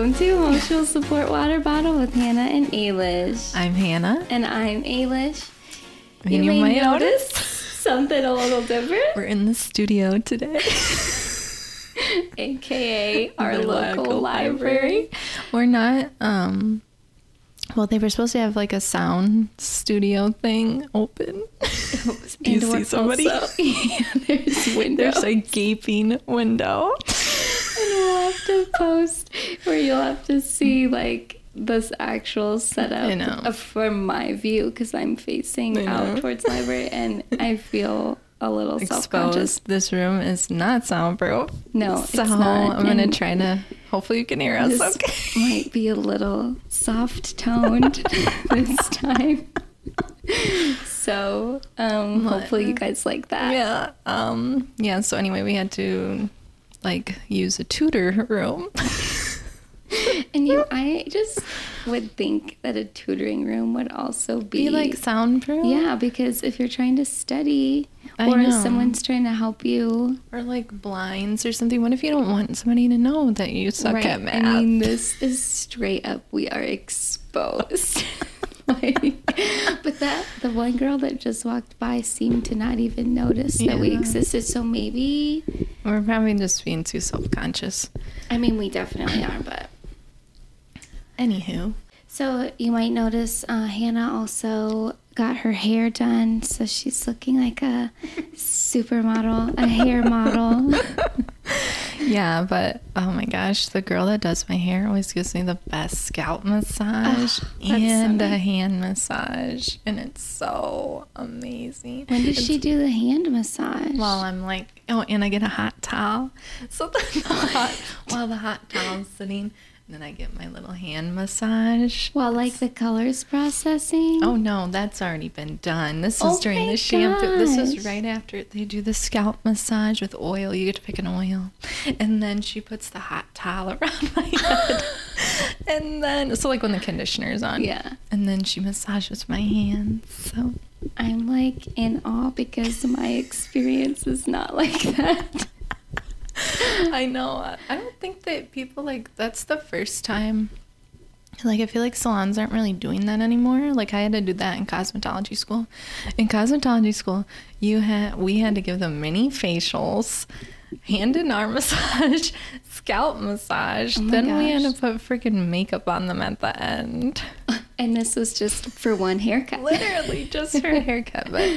Welcome to Emotional Support Water Bottle with Hannah and Ailish. I'm Hannah. And I'm Ailish. And you, you might notice something a little different. We're in the studio today. AKA our local, local library. We're not um well, they were supposed to have like a sound studio thing open. Do you see somebody? Also, yeah, there's window. There's a gaping window. And we'll have to post where you'll have to see like this actual setup from my view because I'm facing out towards the library and I feel a little self-conscious. This room is not soundproof. No, so it's not. I'm gonna try to. Hopefully, you can hear us. This okay. might be a little soft toned this time. so um, hopefully you guys like that. Yeah. Um, yeah. So anyway, we had to like use a tutor room. and you, I just would think that a tutoring room would also be, be like soundproof. Yeah, because if you're trying to study I or if someone's trying to help you, or like blinds or something. What if you don't want somebody to know that you suck right. at math? I mean, this is straight up. We are exposed. like, but that the one girl that just walked by seemed to not even notice yeah. that we existed. So maybe we're probably just being too self conscious. I mean, we definitely are, but anywho. So you might notice uh, Hannah also got her hair done, so she's looking like a supermodel, a hair model. yeah, but oh my gosh, the girl that does my hair always gives me the best scalp massage oh, and so a hand massage, and it's so amazing. When does it's, she do the hand massage? While I'm like, oh, and I get a hot towel. So the hot, while the hot towel's sitting then I get my little hand massage. Well, like the colors processing? Oh no, that's already been done. This is oh during the shampoo. Gosh. This is right after they do the scalp massage with oil. You get to pick an oil. And then she puts the hot towel around my head. and then so like when the conditioner is on. Yeah. And then she massages my hands. So I'm like in awe because my experience is not like that. I know. I don't think that people like that's the first time. Like I feel like salons aren't really doing that anymore. Like I had to do that in cosmetology school. In cosmetology school, you had we had to give them mini facials, hand and arm massage, scalp massage. Oh then gosh. we had to put freaking makeup on them at the end. And this was just for one haircut. Literally just for a haircut, but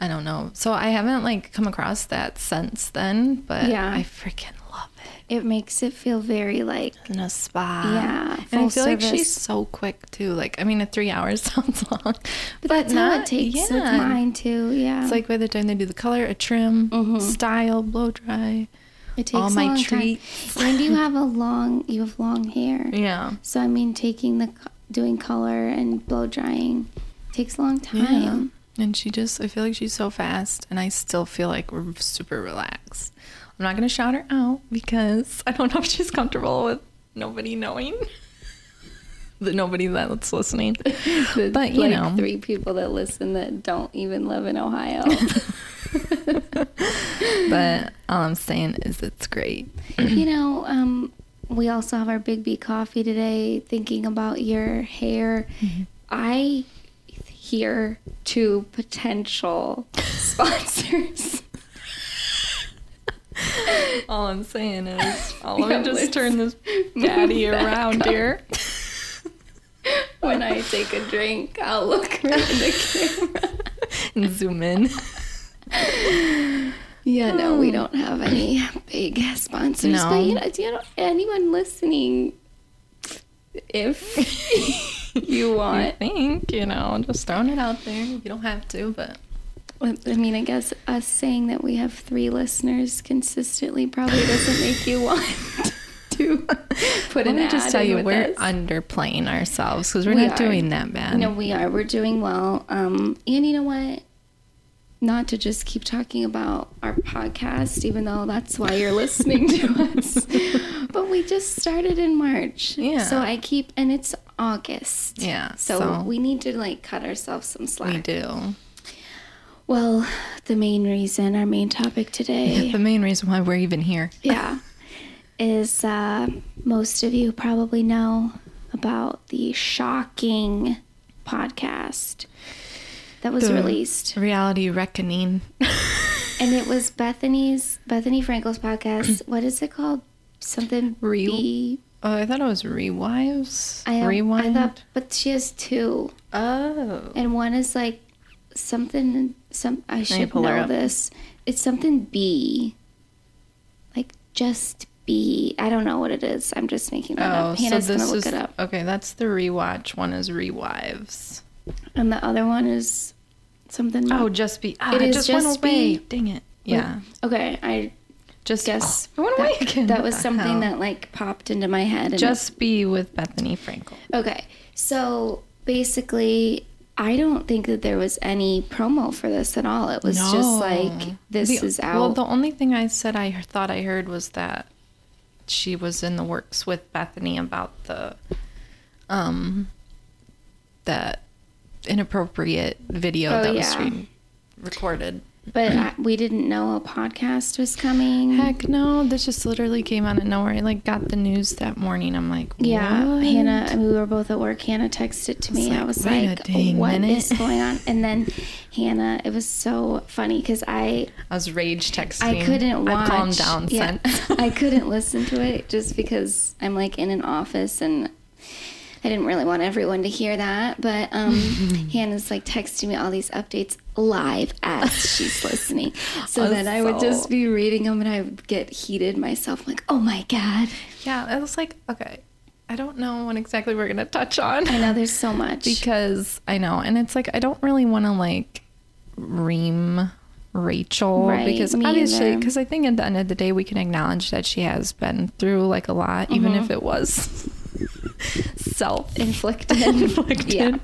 I don't know. So I haven't like come across that since then, but yeah. I freaking love it. It makes it feel very like in a spa. Yeah. And I feel service. like she's so quick too. Like I mean, a three hours sounds long, but, but that's not, how it takes yeah. with mine too. Yeah. It's like by the time they do the color, a trim, mm-hmm. style, blow dry. It takes all my treats. Time. And you have a long, you have long hair. Yeah. So I mean, taking the doing color and blow drying takes a long time. Yeah. And she just, I feel like she's so fast, and I still feel like we're super relaxed. I'm not gonna shout her out because I don't know if she's comfortable with nobody knowing. that nobody that's listening. the, but you like know, three people that listen that don't even live in Ohio. but all I'm saying is it's great. you know, um, we also have our Big B coffee today. Thinking about your hair, mm-hmm. I here to potential sponsors. All I'm saying is, oh, let me just turn this daddy around here. when I take a drink, I'll look around the camera and zoom in. Yeah, no, we don't have any big sponsors. No. But you know, you know, anyone listening, if you want. You think, you know, just throwing it out there. You don't have to, but. I mean, I guess us saying that we have three listeners consistently probably doesn't make you want to put Let an me just tell you, we're us. underplaying ourselves because we're we not are. doing that bad. No, we are. We're doing well. Um, and you know what? Not to just keep talking about our podcast, even though that's why you're listening to us. but we just started in March. Yeah. So I keep, and it's August. Yeah. So, so, we need to like cut ourselves some slack. We do. Well, the main reason, our main topic today. Yeah, the main reason why we're even here. yeah. is uh, most of you probably know about the shocking podcast that was The released. Reality Reckoning. And it was Bethenny's, Bethenny Frankel's podcast. what is it called? Something Re- B. Oh, I thought it was Rewives. I, Rewind. I thought, but she has two. oh. And one is like something, some, I should know this. It's something B. Like just B. I don't know what it is. I'm just making that Oh, up. so Hannah's this going to look is it up. okay. That's the rewatch. One is Rewives. And the other one is something. Oh, just be. Ah, It just, Just went away. Be- Dang it. Yeah. Okay, I Just guess Oh, away that, again. that was something hell? that like popped into my head. And Just B with Bethenny Frankel. okay, so basically, I don't think that there was any promo for this at all. It was just like this The- is out. Well, the only thing I said I thought I heard was that she was in the works with Bethenny about the um that inappropriate video Oh, that was yeah. recorded. But I, we didn't know a podcast was coming. Heck no, this just literally came out of nowhere. I like got the news that morning. I'm like, Yeah. Hannah. We were both at work. Hannah texted to me. like, I was wait a like, dang "What is minute." going on?" And then Hannah. It was so funny because I I was rage texting. I couldn't watch. I calmed down yeah. I couldn't listen to it just because I'm like in an office and I didn't really want everyone to hear that. But um, Hannah's like texting me all these updates live as she's listening. So then I would just be reading them and I would get heated myself. like, oh my god! yeah, I was like, okay, I don't know what exactly we're gonna touch on. I know there's so much. because I know, and it's like I don't really want to like ream Rachel Right, because obviously, because I think at the end of the day we can acknowledge that she has been through like a lot, even Mm-hmm. if it was self inflicted. Yeah.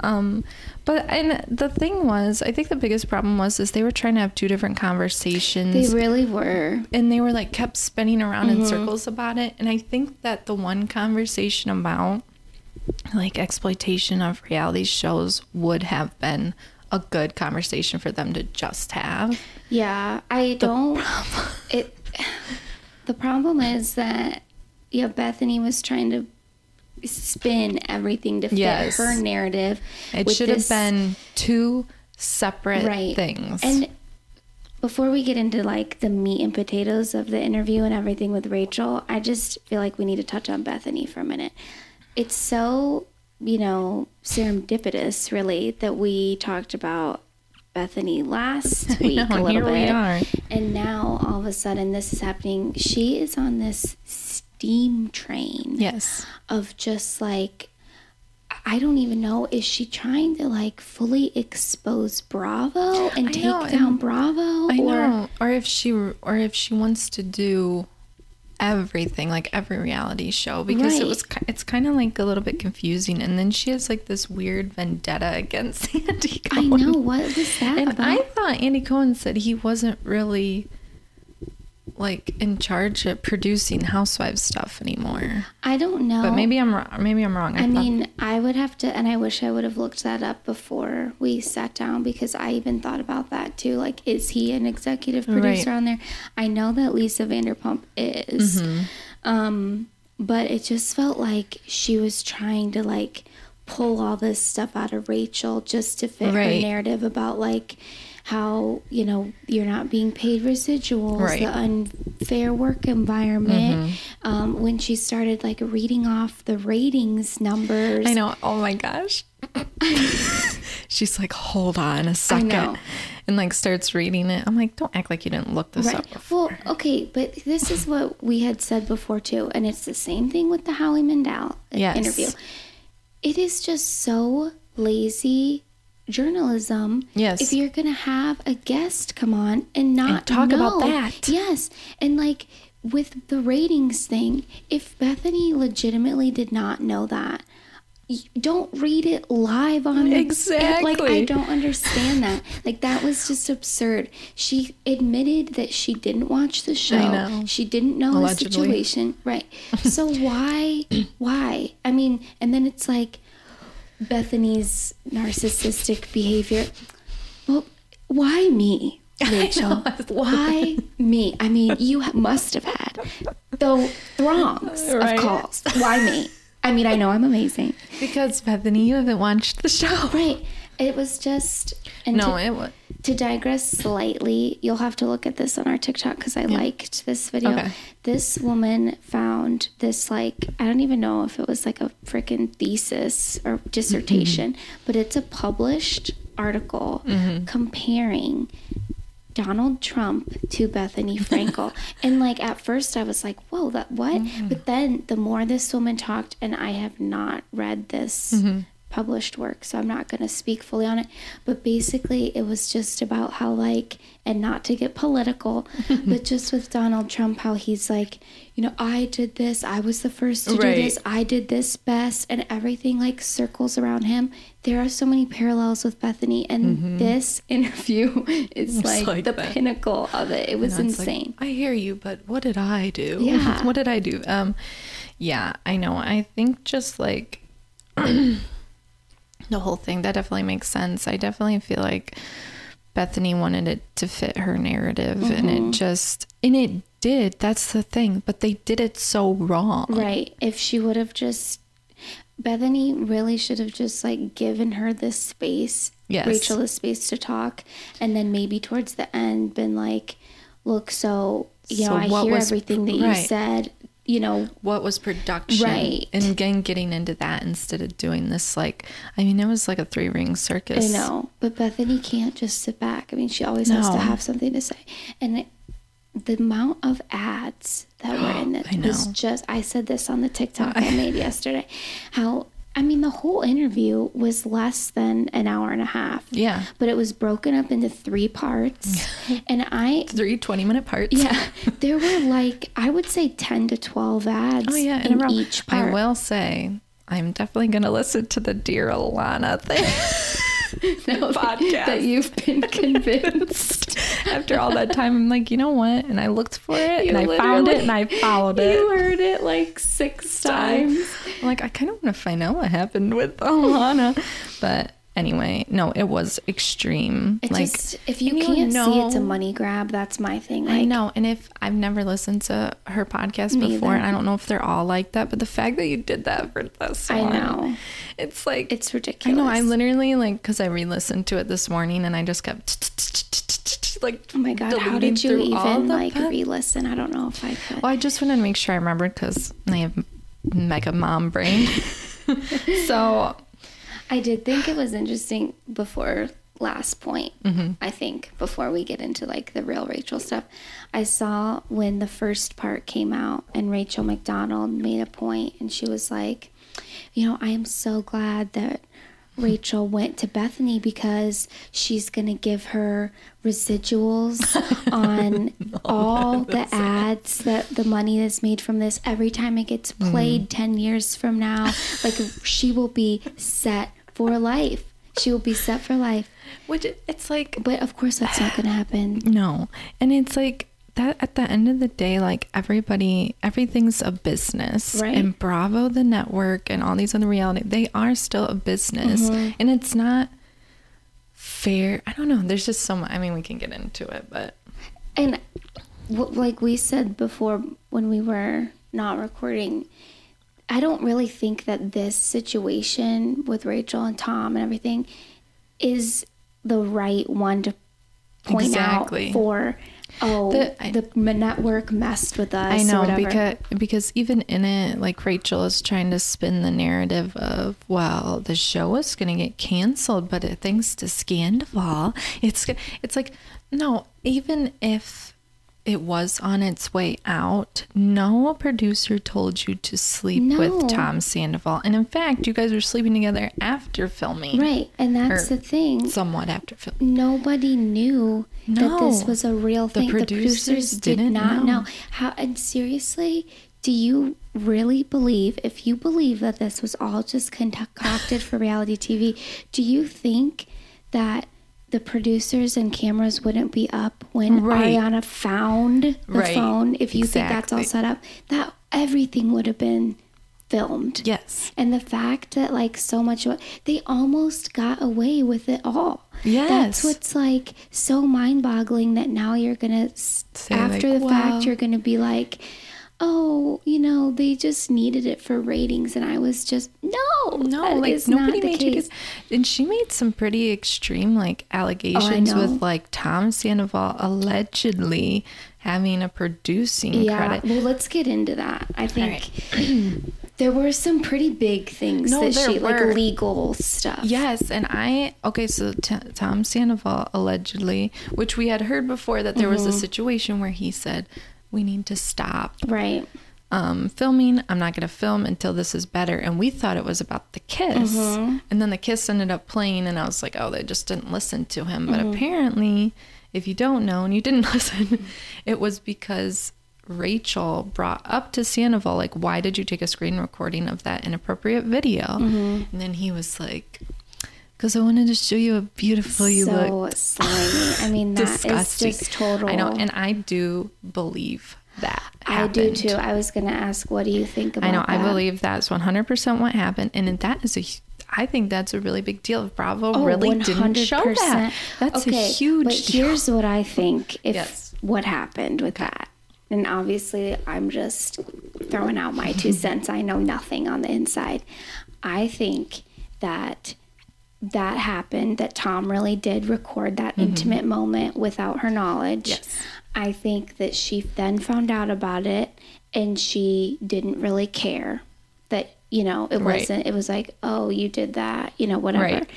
Um, but and the thing was, I think the biggest problem was is they were trying to have two different conversations They really were. and they were like kept spinning around Mm-hmm. in circles about it and i think that the one conversation about like exploitation of reality shows would have been a good conversation for them to just have Yeah, I don't. It. The problem is that yeah, Bethenny was trying to spin everything to fit Yes. her narrative. it should have been two separate right things And before we get into like the meat and potatoes of the interview and everything with Rachel, I just feel like we need to touch on Bethenny for a minute. It's so, you know, serendipitous really that we talked about Bethenny last week know, a little here bit. And now all of a sudden this is happening. She is on this steam train yes of just like I don't even know. Is she trying to like fully expose Bravo and I take know, down and Bravo? i or know or if she or if she wants to do everything like every reality show because it was it's kind of like a little bit confusing and then she has like this weird vendetta against Andy Cohen. I know what was that And about? I thought Andy Cohen said he wasn't really like in charge of producing housewives stuff anymore. I don't know. But maybe I'm wrong. Maybe I'm wrong. I thought- mean, I would have to, and I wish I would have looked that up before we sat down because I even thought about that too. Like, is he an executive producer Right. on there? I know that Lisa Vanderpump is, Mm-hmm. um, but it just felt like she was trying to like pull all this stuff out of Rachel just to fit Right. her narrative about like how you know you're not being paid residuals, Right. the unfair work environment. Mm-hmm. Um, when she started like reading off the ratings numbers, I know. Oh my gosh. She's like, hold on a second. And like starts reading it. I'm like, don't act like you didn't look this Right. up before. Well, okay, but this is what we had said before too, and it's the same thing with the Howie Mandel Yes. interview. It is just so lazy journalism. Yes. If you're gonna have a guest come on and not And talk about that. Yes, and like with the ratings thing, if Bethenny legitimately did not know that. Don't read it live on the- Like I don't understand that. Like that was just absurd. She admitted that she didn't watch the show. know. She didn't know Allegedly. the situation. Right. So why why? I mean, and then it's like Bethenny's narcissistic behavior. Well, why me? Rachel, why me? I mean, you must have had the throngs right. of calls. Why me? I mean, I know I'm amazing. Because Bethenny, you haven't watched the show. Right. It was just. No, to, it was. To digress slightly, you'll have to look at this on our TikTok because I yeah. liked this video. Okay. This woman found this, like, I don't even know if it was like a freaking thesis or dissertation, mm-hmm. but it's a published article mm-hmm. comparing Donald Trump to Bethenny Frankel. and like at first I was like, whoa, that what? Mm-hmm. But then the more this woman talked, and I have not read this mm-hmm published work, so I'm not going to speak fully on it. But basically, it was just about how, like, and not to get political, but just with Donald Trump, how he's like, you know, I did this, I was the first to right. do this, I did this best, and everything like circles around him. There are so many parallels with Bethenny, and mm-hmm. this interview is like, like, the that. pinnacle of it. It was insane. Like, I hear you, but what did I do? Yeah. what did I do? Um, yeah, I know. I think just like. the whole thing. That definitely makes sense. I definitely feel like Bethenny wanted it to fit her narrative mm-hmm. and it mm-hmm. just and it did. That's the thing, but they did it so wrong. Right. If she would have just Bethenny really should have just like given her this space, yes. Rachel the space to talk, and then maybe towards the end been like, "Look, so you so know, I hear was, everything that right. you said you know what was production right. and again getting into that instead of doing this like i mean it was like a three ring circus. I know but bethenny can't just sit back. I mean she always no. has to have something to say. And it, the amount of ads that were in it was just i said this on the tiktok i made yesterday how I mean, the whole interview was less than an hour and a half. Yeah. But it was broken up into three parts. and I. Three 20 minute parts. Yeah. There were like, I would say 10 to 12 ads oh, yeah, in, in each part. I will say, I'm definitely going to listen to the Dear Alana thing. no, podcast that you've been convinced after all that time. I'm like, you know what? And I looked for it you and I found it and I followed it. You heard it like six times. I'm like, I kind of want to find out what happened with Alana, but anyway, no, it was extreme. It like, just, if you can't know, see it's a money grab, that's my thing. Like, I know, and if I've never listened to her podcast before, and I don't know if they're all like that, but the fact that you did that for this one, I know, it's like it's ridiculous. I know. I literally like because I re-listened to it this morning, and I just kept like, oh my god, how did you even like re-listen? I don't know if I could. Well, I just wanted to make sure I remembered because I have mega mom brain. so I did think it was interesting before last point. Mm-hmm. I think before we get into like the real Rachel stuff, I saw when the first part came out and Rachel McDonald made a point and she was like, you know, I am so glad that Rachel went to Bethenny because she's going to give her residuals on no, all the ads that the money that's made from this every time it gets played mm. 10 years from now. Like she will be set for life. She will be set for life. Which it's like, but of course that's not going to happen. No, and it's like that. At the end of the day, like everybody, everything's a business, right? And Bravo, the network, and all these other reality, they are still a business, mm-hmm. and it's not fair. I don't know. There's just so much. I mean, we can get into it, but and like we said before when we were not recording I don't really think that this situation with Rachel and Tom and everything is the right one to point exactly. out for oh the, I, the network messed with us. I know because because even in it, like Rachel is trying to spin the narrative of well, the show is going to get canceled, but it, thanks to Scandoval, it's it's like no, even if it was on its way out, no producer told you to sleep no. with Tom Sandoval. And in fact, you guys were sleeping together after filming. Right. And that's the thing. Somewhat after filming. Nobody knew no. that this was a real thing. The producers, the producers did not know. know. How and seriously, do you really believe if you believe that this was all just concocted for reality TV, do you think that the producers and cameras wouldn't be up when right. Ariana found the right. phone. If you exactly. think that's all set up, that everything would have been filmed. Yes. And the fact that like so much what they almost got away with it all. Yes. That's what's like so mind-boggling that now you're going to after like, the wow. fact you're going to be like oh, you know, they just needed it for ratings. And I was just, no, no, like nobody made you get, and she made some pretty extreme like allegations oh, with like Tom Sandoval allegedly having a producing yeah. credit. Well, let's get into that. I think right. there were some pretty big things no, that she were. like legal stuff. Yes, and I okay, so t- Tom Sandoval allegedly, which we had heard before that there mm-hmm. was a mm-hmm. situation where he said we need to stop. Right. Um, filming. I'm not going to film until this is better. And we thought it was about the kiss. Mm-hmm. And then the kiss ended up playing, and I was like, oh, they just didn't listen to him. But mm-hmm. apparently, if you don't know and you didn't listen, it was because Rachel brought up to Sandoval, like, why did you take a screen recording of that inappropriate video? Mm-hmm. And then he was like, because I wanted to show you how beautiful you so look. slimy. I mean, that Disgusting. is just total. I know, and I do believe that. Happened. I do too. I was going to ask, what do you think about? I know. That? I believe that's one hundred percent what happened, and that is a. I think that's a really big deal. Bravo oh, really did not show that, that's okay, a huge. Deal. But deal. here's what I think. If yes. what happened with that, and obviously I'm just throwing out my two cents. I know nothing on the inside. I think that that happened, that Tom really did record that mm-hmm. intimate moment without her knowledge. Yes. I think that she then found out about it and she didn't really care that, you know, it right. wasn't, it was like, oh, you did that, you know, whatever. Right.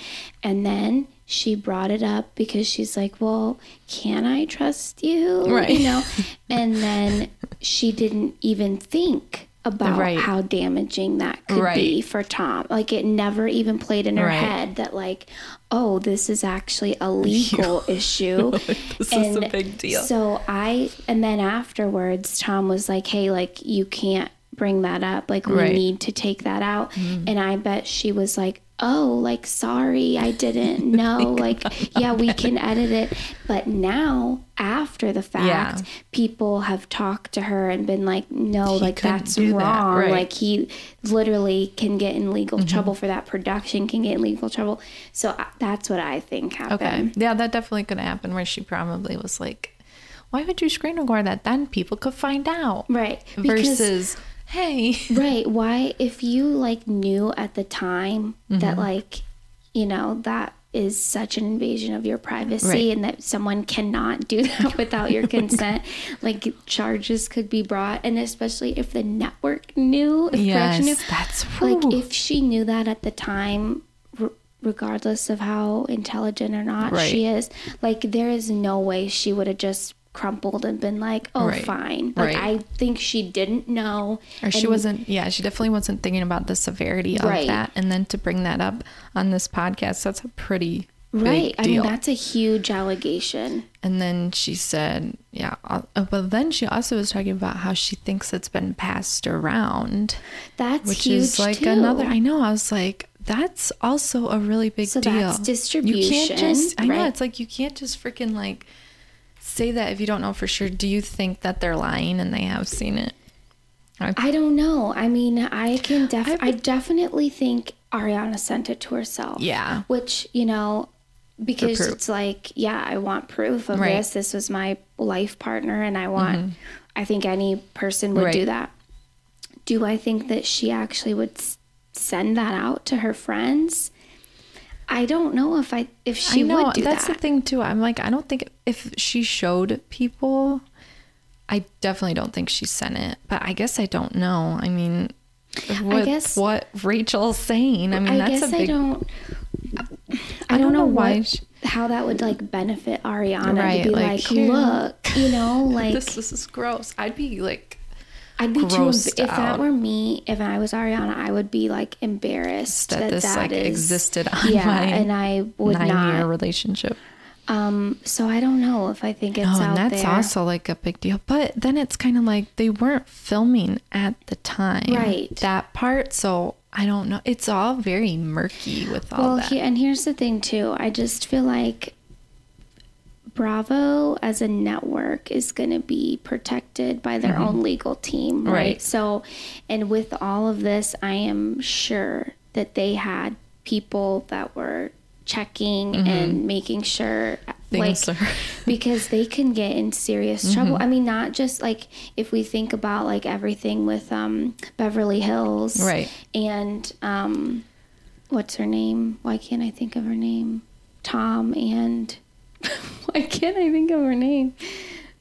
And then she brought it up because she's like, well, can I trust you? Right. You know, and then she didn't even think about right. how damaging that could right. be for Tom. Like it never even played in her right. head that like, oh, this is actually a legal issue. this and is a big deal. So I and then afterwards Tom was like, "Hey, like you can't bring that up. Like we need to take that out." Mm. And I bet she was like, oh, like, sorry, I didn't know. like, yeah, we can edit it. But now, after the fact, yeah. people have talked to her and been like, no, he like, that's wrong. That, right. Like, he literally can get in legal mm-hmm. trouble for that. Production can get in legal trouble. So uh, that's what I think happened. Okay. Yeah, that definitely could happen where she probably was like, why would you screen record that? Then people could find out. Right. Versus hey right why if you like knew at the time mm-hmm. that like you know that is such an invasion of your privacy right. and that someone cannot do that without your consent like charges could be brought and especially if the network knew if yes, knew that's like if she knew that at the time regardless of how intelligent or not right. she is like there is no way she would have just crumpled and been like, "Oh, right. fine." Like right. I think she didn't know, or she wasn't. Yeah, she definitely wasn't thinking about the severity of right. that, and then to bring that up on this podcast, that's a pretty right. I mean, that's a huge allegation. And then she said, "Yeah." Uh, but then she also was talking about how she thinks it's been passed around. That's which is like too. another. I know. I was like. That's also a really big so deal. That's distribution. You can't just. I know it's like you can't just freaking like say that if you don't know for sure. Do you think that they're lying and they have seen it? I, I don't know. I mean, I can def I, I definitely think Ariana sent it to herself. Yeah. Which, you know, because it's like, yeah, I want proof of right. this. This was my life partner and I want mm-hmm. I think any person would right. do that. Do I think that she actually would send that out to her friends? I don't know if I if she I know, would do that's that. the thing too. I'm like I don't think if she showed people, I definitely don't think she sent it. But I guess I don't know. I mean, what, I guess what Rachel's saying. I mean, I that's a big. I don't. I, I don't, don't, know, why. What, she, how that would like benefit Ariana right, to be like, like look, you know, like this, this is gross. I'd be like I'd be too. Embarrassed. If that were me, if I was Ariana, I would be like embarrassed that, that this that like is, existed on yeah, my and I would nine not. year relationship. Um, so I don't know if I think it's no, and that's there. also like a big deal. But then it's kind of like they weren't filming at the time, right? That part. So I don't know. It's all very murky with all well, that. Well, and here's the thing too. I just feel like Bravo as a network is going to be protected by their mm-hmm. own legal team, right? right? So, and with all of this, I am sure that they had people that were checking mm-hmm. and making sure things like, because they can get in serious mm-hmm. trouble. I mean, not just like if we think about like everything with um, Beverly Hills, right? And um, what's her name? Why can't I think of her name? Tom and why can't I think of her name?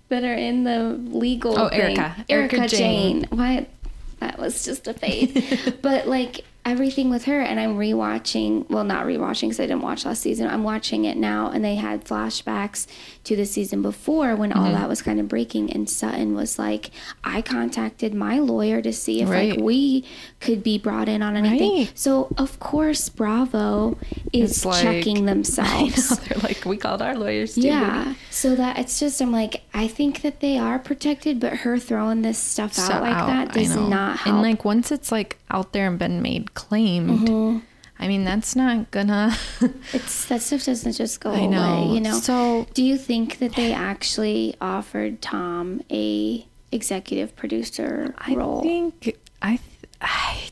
That are in the legal. Oh, thing. Erika. Erika, Erika Jayne. Jayne. Why? That was just a fade. but like everything with her and I'm rewatching, well not rewatching because I didn't watch last season. I'm watching it now and they had flashbacks to the season before when mm-hmm. all that was kind of breaking and Sutton was like, I contacted my lawyer to see if right. like we could be brought in on anything. Right. So of course Bravo is like, checking themselves. They're like, we called our lawyers too. Yeah. So that it's just I'm like, I think that they are protected, but her throwing this stuff so out like out, that does not help. And like once it's like out there and been made claimed. Mm-hmm. I mean, that's not gonna. it's that stuff doesn't just go know. away, you know. So, do you think that they actually offered Tom a executive producer role? I think I, I,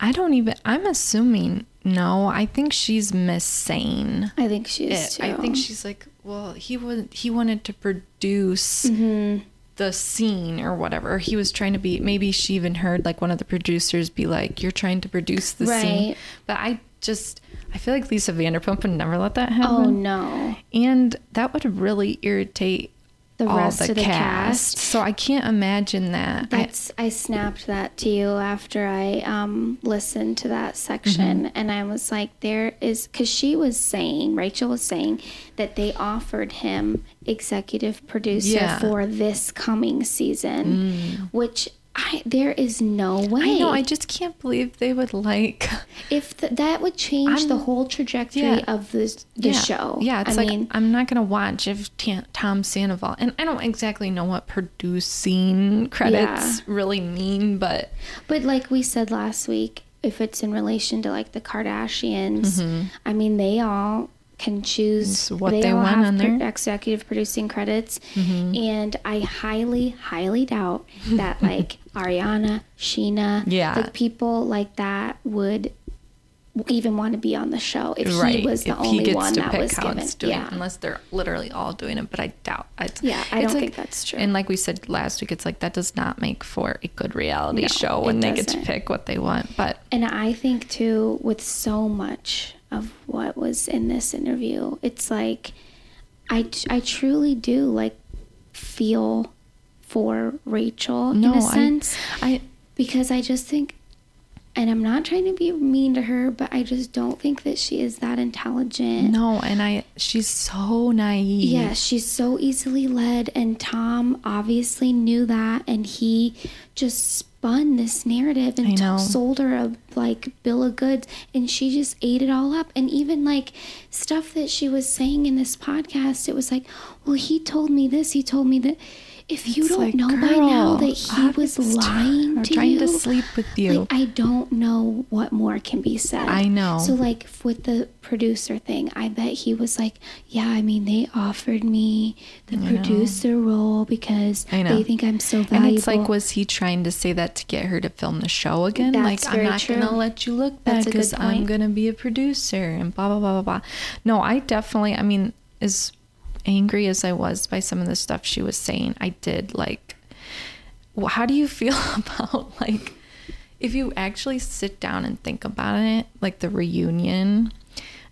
I don't even. I'm assuming no. I think she's Miss Sane. I think she is too. I think she's like, well, he was he wanted to produce. Mm-hmm the scene or whatever. He was trying to be maybe she even heard like one of the producers be like, You're trying to produce the right. scene. But I just I feel like Lisa Vanderpump would never let that happen. Oh no. And that would really irritate the rest the of the cast. cast. So I can't imagine that. That's I, I, snapped that to you after I um, listened to that section, mm-hmm. and I was like, "There is," because she was saying, Rachel was saying that they offered him executive producer yeah. for this coming season, mm. which I, there is no way. I know. I just can't believe they would like. If the, that would change I'm, the whole trajectory yeah. of the the yeah. show. Yeah, it's I like mean, I'm not gonna watch if T- Tom Sandoval and I don't exactly know what producing credits yeah. really mean, but but like we said last week, if it's in relation to like the Kardashians, mm-hmm. I mean they all can choose what they, they want on their executive producing credits mm-hmm. and i highly highly doubt that like ariana Scheana, yeah like people like that would even want to be on the show if right. he was the if only one that was given. yeah, unless they're literally all doing it. But I doubt. I, yeah, I don't like, think that's true. And like we said last week, it's like that does not make for a good reality no, show when they doesn't. get to pick what they want. But and I think too, with so much of what was in this interview. It's like I, I truly do like feel for Rachel no, in a sense. I, I because I just think and I'm not trying to be mean to her, but I just don't think that she is that intelligent. No, and I she's so naive. Yeah, she's so easily led and Tom obviously knew that and he just spun this narrative and t- sold her a like bill of goods and she just ate it all up and even like stuff that she was saying in this podcast it was like well he told me this he told me that if you it's don't like, know by now that he was lying to trying you, to sleep with you, like, I don't know what more can be said. I know. So like with the producer thing, I bet he was like, "Yeah, I mean, they offered me the I producer know. role because they think I'm so valuable." And it's like, was he trying to say that to get her to film the show again? That's like, I'm not true. gonna let you look bad because I'm gonna be a producer and blah blah blah blah blah. No, I definitely. I mean, is angry as I was by some of the stuff she was saying, I did like, how do you feel about like, if you actually sit down and think about it, like the reunion,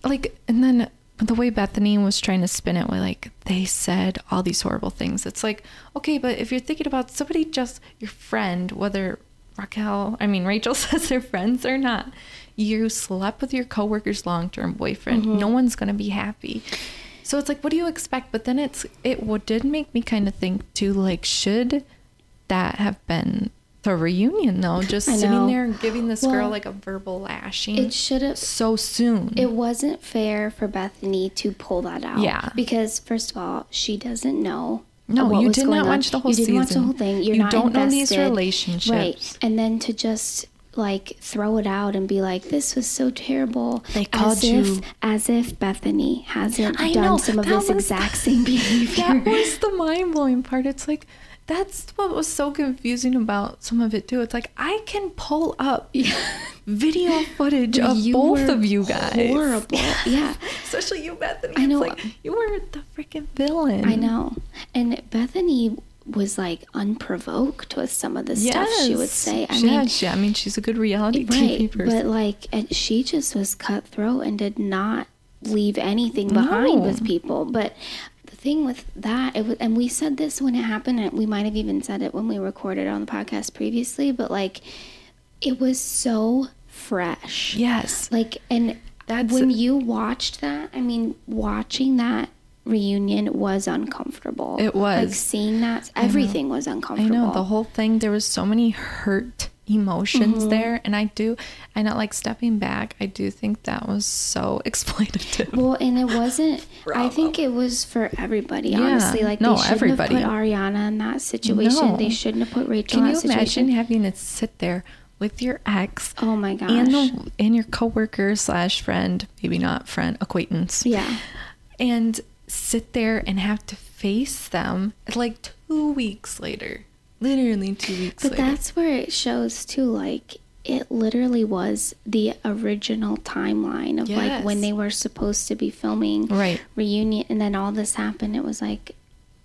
like, and then the way Bethenny was trying to spin it, where like they said all these horrible things. It's like, okay, but if you're thinking about somebody just your friend, whether Raquel, I mean Rachel says they're friends or not, you slept with your coworker's long term boyfriend. Mm-hmm. No one's gonna be happy. So it's like, what do you expect? But then it's it did make me kind of think too, like, should that have been the reunion though? Just sitting there and giving this well, girl like a verbal lashing. It should have so soon. It wasn't fair for Bethenny to pull that out. Yeah. Because first of all, she doesn't know. No, you did not watch the whole season. You didn't watch the whole thing. You're you not don't invested. know these relationships. Right. And then to just like throw it out and be like, "This was so terrible." They called as you if, as if Bethenny hasn't I done know, some of this was, exact same behavior. That was the mind blowing part. It's like that's what was so confusing about some of it too. It's like I can pull up video footage of you both of you guys. Horrible. Yeah. Especially you, Bethenny. I know. Like, you were the freaking villain. I know. And Bethenny was like unprovoked with some of the yes. stuff she would say. I mean, yeah, I mean, she's a good reality right, TV person. But like, she just was cutthroat and did not leave anything behind no. with people. But the thing with that, it was, and we said this when it happened, and we might have even said it when we recorded on the podcast previously, but like, it was so fresh. Yes. Like, and That's when you watched that, I mean, watching that reunion was uncomfortable. It was. Like seeing that, everything was uncomfortable. I know the whole thing. There was so many hurt emotions mm-hmm. there, and I do. I know, like stepping back, I do think that was so exploitative. Well, and it wasn't. I think it was for everybody. Yeah. Honestly, like no, they shouldn't everybody. have put Ariana in that situation. No. They shouldn't have put Rachel. Can you imagine having to sit there? with your ex. Oh my gosh. And the and your coworker slash friend, maybe not friend, acquaintance. Yeah. And sit there and have to face them like two weeks later. Literally two weeks later. but later. that's where it shows too, like it literally was the original timeline of yes. like when they were supposed to be filming right. reunion and then all this happened. It was like,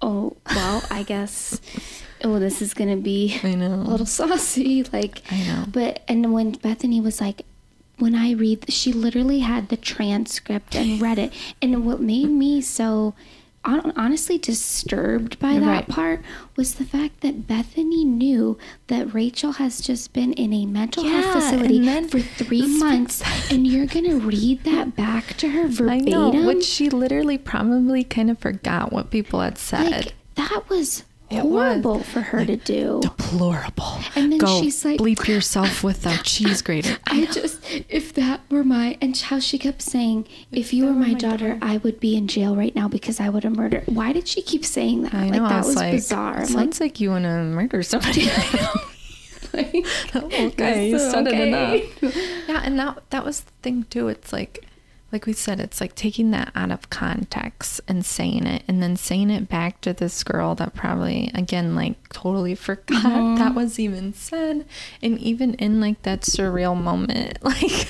oh well, I guess oh this is gonna be I know. a little saucy. Like I know. But and when Bethenny was like, when I read, she literally had the transcript and read it. And what made me so honestly disturbed by that right. part was the fact that Bethenny knew that Rachel has just been in a mental yeah, health facility for three months, and you're gonna read that back to her verbatim. I know, which she literally probably kind of forgot what people had said. Like, that was horrible for her like, to do. Deplorable. And then Go she's like, bleep yourself with that cheese grater. I just, if that were my, and how she kept saying, if, if you were my, my daughter, daughter, I would be in jail right now because I would have murdered. Why did she keep saying that? I like know, that was, like, bizarre. Sounds like, like you want to murder somebody. like, okay, you said okay. it enough. Yeah, and that that was the thing too. It's like like we said, it's like taking that out of context and saying it, and then saying it back to this girl that probably, again, like totally forgot mm-hmm. that was even said. And even in like that surreal moment, like,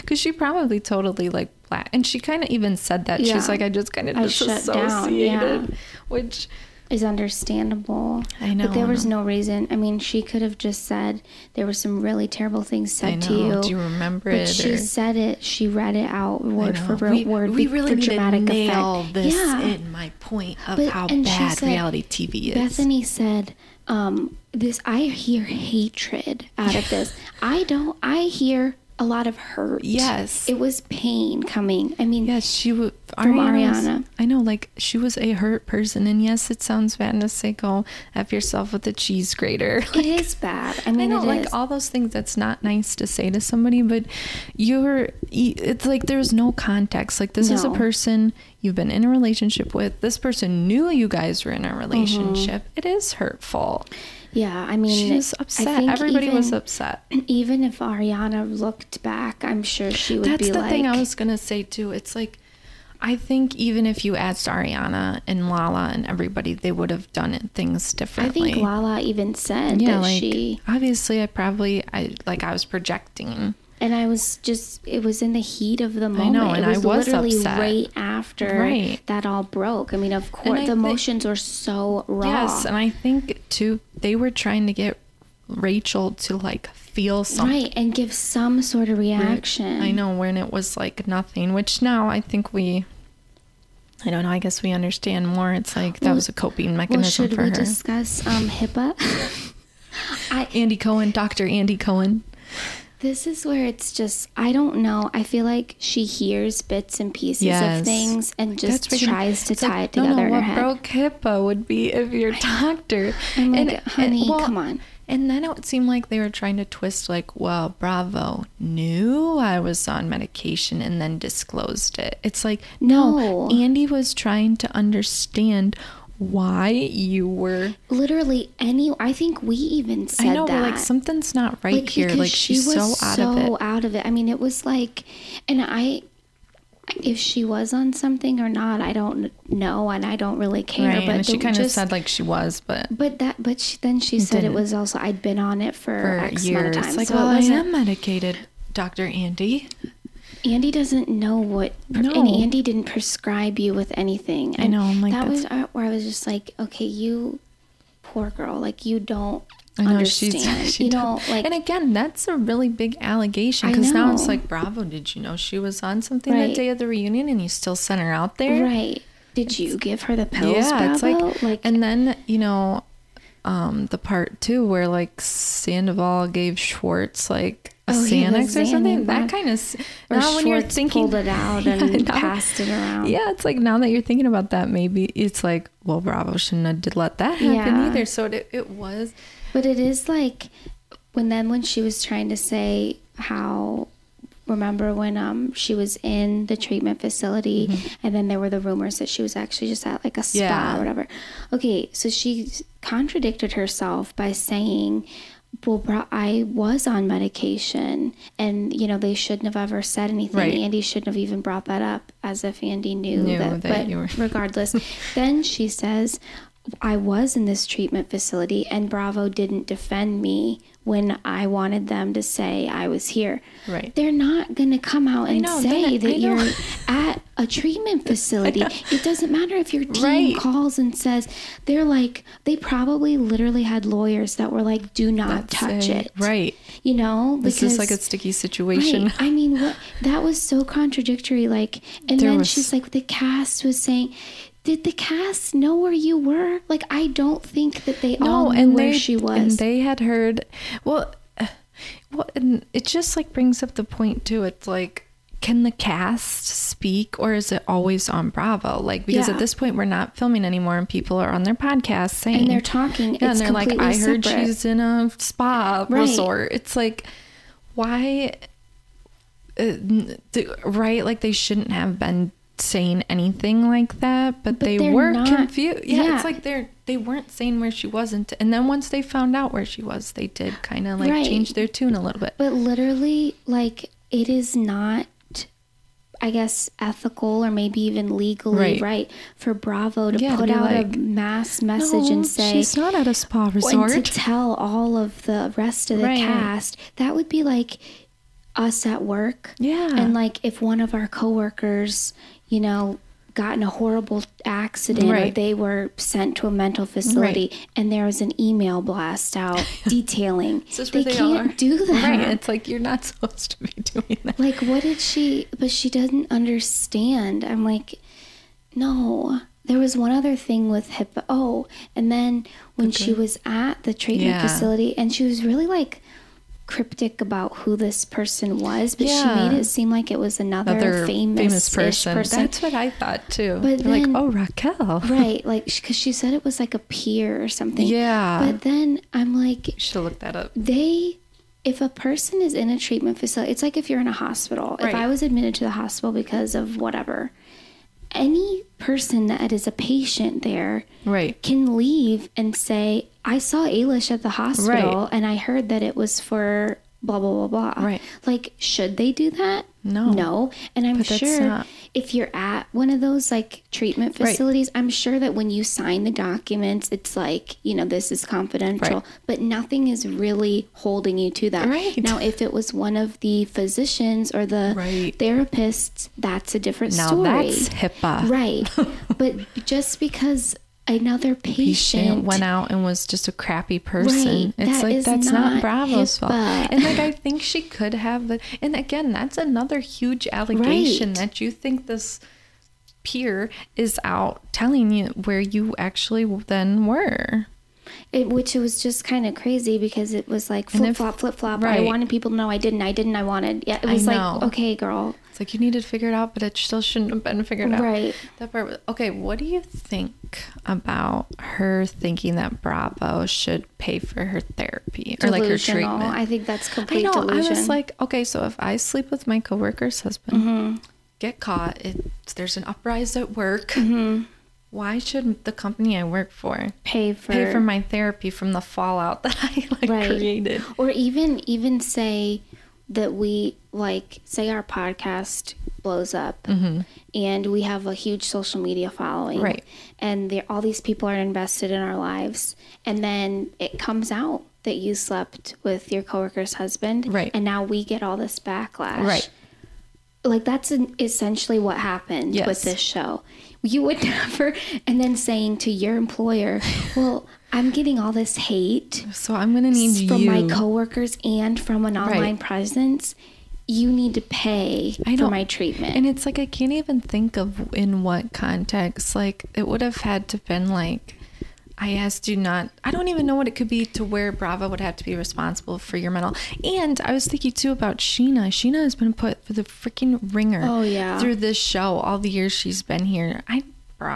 because she probably totally like black, and she kind of even said that. Yeah. She's like, I just kind of disassociated, yeah. which is understandable. I know. But there was no reason. I mean, she could have just said there were some really terrible things said to you. Do you remember but it? She or... said it. She read it out word for we, word. We really for dramatic need to nail effect. this yeah. in my point of but, how bad said, reality TV is. Bethenny said, um, "This I hear hatred out of this. I don't. I hear." A lot of hurt. Yes. It was pain coming. I mean, yes, she was from Ariana. I know, like she was a hurt person, and yes, it sounds bad to say go f yourself with a cheese grater. Like, it is bad. I mean, I know, like is. all those things. That's not nice to say to somebody, but you're. It's like there's no context. Like this no. is a person you've been in a relationship with. This person knew you guys were in a relationship. Mm-hmm. It is hurtful. Yeah, I mean, she was upset. Everybody even, was upset. Even if Ariana looked back, I'm sure she would That's be like. That's the thing I was gonna say too. It's like, I think even if you asked Ariana and Lala and everybody, they would have done it, things differently. I think Lala even said yeah, that like, she. Obviously, I probably I like I was projecting and I was just it was in the heat of the moment. I know, and it was, I was literally upset. right after right. that all broke. I mean, of course, the emotions were so raw. Yes, and I think too they were trying to get Rachel to like feel something, right, and give some sort of reaction. I know when it was like nothing, which now I think we. I don't know. I guess we understand more. It's like that well, was a coping mechanism well, should for we her. discuss um, HIPAA? I, Andy Cohen, Doctor Andy Cohen. This is where it's just I don't know. I feel like she hears bits and pieces yes. of things and just That's tries to tie like, it together no, no, in her what head. broke HIPAA would be if your doctor. I'm like, and, honey, and, well, come on. And then it would seem like they were trying to twist, like, well, Bravo knew I was on medication and then disclosed it. It's like, no, no Andy was trying to understand why you were literally any i think we even said I know, that like something's not right like, here like she's so out so of it out of it i mean it was like and i if she was on something or not, I don't know, and I don't really care. Right, but and she kind of said like she was, but but that but she, then she said didn't. it was also I'd been on it for, for X years. amount of time. Like, so well, I am medicated, Doctor Andy. Andy doesn't know what, no. and Andy didn't prescribe you with anything. And I know. I'm like, that was where I was just like, okay, you poor girl, like you don't I know understand. She's, she you know, like, and again, that's a really big allegation because now it's like, Bravo, did you know she was on something right. that day of the reunion, and you still sent her out there? Right? Did it's, you give her the pills? Yeah, Bravo? it's like, like, and then you know, um, the part too where like Sandoval gave Schwartz like a oh, Xanax or something. That kind of or now when you're thinking pulled it out and yeah, passed it around. Yeah, it's like now that you're thinking about that, maybe it's like, well, Bravo shouldn't have did let that happen yeah. either. So it it was but it is like when then when she was trying to say how remember when um she was in the treatment facility mm-hmm. and then there were the rumors that she was actually just at like a spa yeah. or whatever. Okay, so she contradicted herself by saying well, I was on medication, and you know they shouldn't have ever said anything. Right. Andy shouldn't have even brought that up, as if Andy knew, knew that. that but regardless, then she says, I was in this treatment facility and Bravo didn't defend me when I wanted them to say I was here. Right. They're not going to come out and know, say that you're at a treatment facility. It doesn't matter if your team right. calls and says they're like they probably literally had lawyers that were like do not That's touch it. Right. You know, because this is like a sticky situation. Right. I mean, what that was so contradictory like and there then was... she's like the cast was saying did the cast know where you were? Like, I don't think that they no, all knew and where they, she was. And they had heard. Well, well, and it just like brings up the point too. It's like, can the cast speak, or is it always on Bravo? Like, because yeah. at this point we're not filming anymore, and people are on their podcast saying and they're talking, yeah, and they're like, "I heard separate. she's in a spa right. resort." It's like, why? Uh, the, right? Like they shouldn't have been saying anything like that, but, but they were confused. Yeah, yeah, it's like they're they weren't saying where she wasn't, and then once they found out where she was, they did kind of like right. change their tune a little bit. But literally, like it is not. I guess ethical or maybe even legally right, right for Bravo to yeah, put to out like, a mass message no, and say she's not at a spa resort and to tell all of the rest of the right. cast. That would be like us at work. Yeah. And like if one of our coworkers you know, got in a horrible accident right. or they were sent to a mental facility right. and there was an email blast out detailing they, they, can't are? do that right it's like you're not supposed to be doing that like what did she but she doesn't understand i'm like no there was one other thing with HIPAA. Oh, and then when okay. she was at the treatment yeah. facility, and she was really like cryptic about who this person was, but yeah. she made it seem like it was another, another famous, famous person. person. That's what I thought too. But then, like, oh, Raquel, right? Like, because she said it was like a peer or something. Yeah. But then I'm like, should look that up. They, if a person is in a treatment facility, it's like if you're in a hospital. Right. If I was admitted to the hospital because of whatever, any person that is a patient there right. can leave and say, I saw Ailish at the hospital right. and I heard that it was for blah blah blah blah. Right. Like, should they do that? No. No. And I'm sure not... if you're at one of those like treatment facilities, right. I'm sure that when you sign the documents, it's like, you know, this is confidential, right. but nothing is really holding you to that. Right. Now, if it was one of the physicians or the right. therapists, that's a different now story. Now that's HIPAA. Right. but just because another patient, patient, went out and was just a crappy person. Right. It's that like that's not, not Bravo's HIPAA. fault. And like I think she could have but and again, that's another huge allegation right. that you think this peer is out telling you where you actually then were. It, which it was just kind of crazy because it was like flip flop, flip flop. Right. I wanted people to know I didn't. I didn't. I wanted. Yeah, it was like okay, girl. It's like you needed to figure it out, but it still shouldn't have been figured out. Right. That part. Was, okay. What do you think about her thinking that Bravo should pay for her therapy or like her treatment? I think that's complete I know. Delusion. I was like, okay, so if I sleep with my coworker's husband, mm-hmm. get caught, it's, there's an uprise at work. Mm-hmm why should the company I work for pay for pay for my therapy from the fallout that I like right. created? Or even even say that we like say our podcast blows up mm-hmm. and we have a huge social media following right. and all these people are invested in our lives and then it comes out that you slept with your coworker's husband right. and now we get all this backlash. Right. Like that's an, essentially what happened yes. with this show you would never and then saying to your employer well i'm getting all this hate so i'm gonna need from you. my coworkers and from an online right. presence you need to pay I for my treatment and it's like i can't even think of in what context like it would have had to been like I asked you not. I don't even know what it could be to where Bravo would have to be responsible for your mental. And I was thinking too about Scheana. Scheana has been put for the freaking ringer. Oh yeah. Through this show, all the years she's been here, I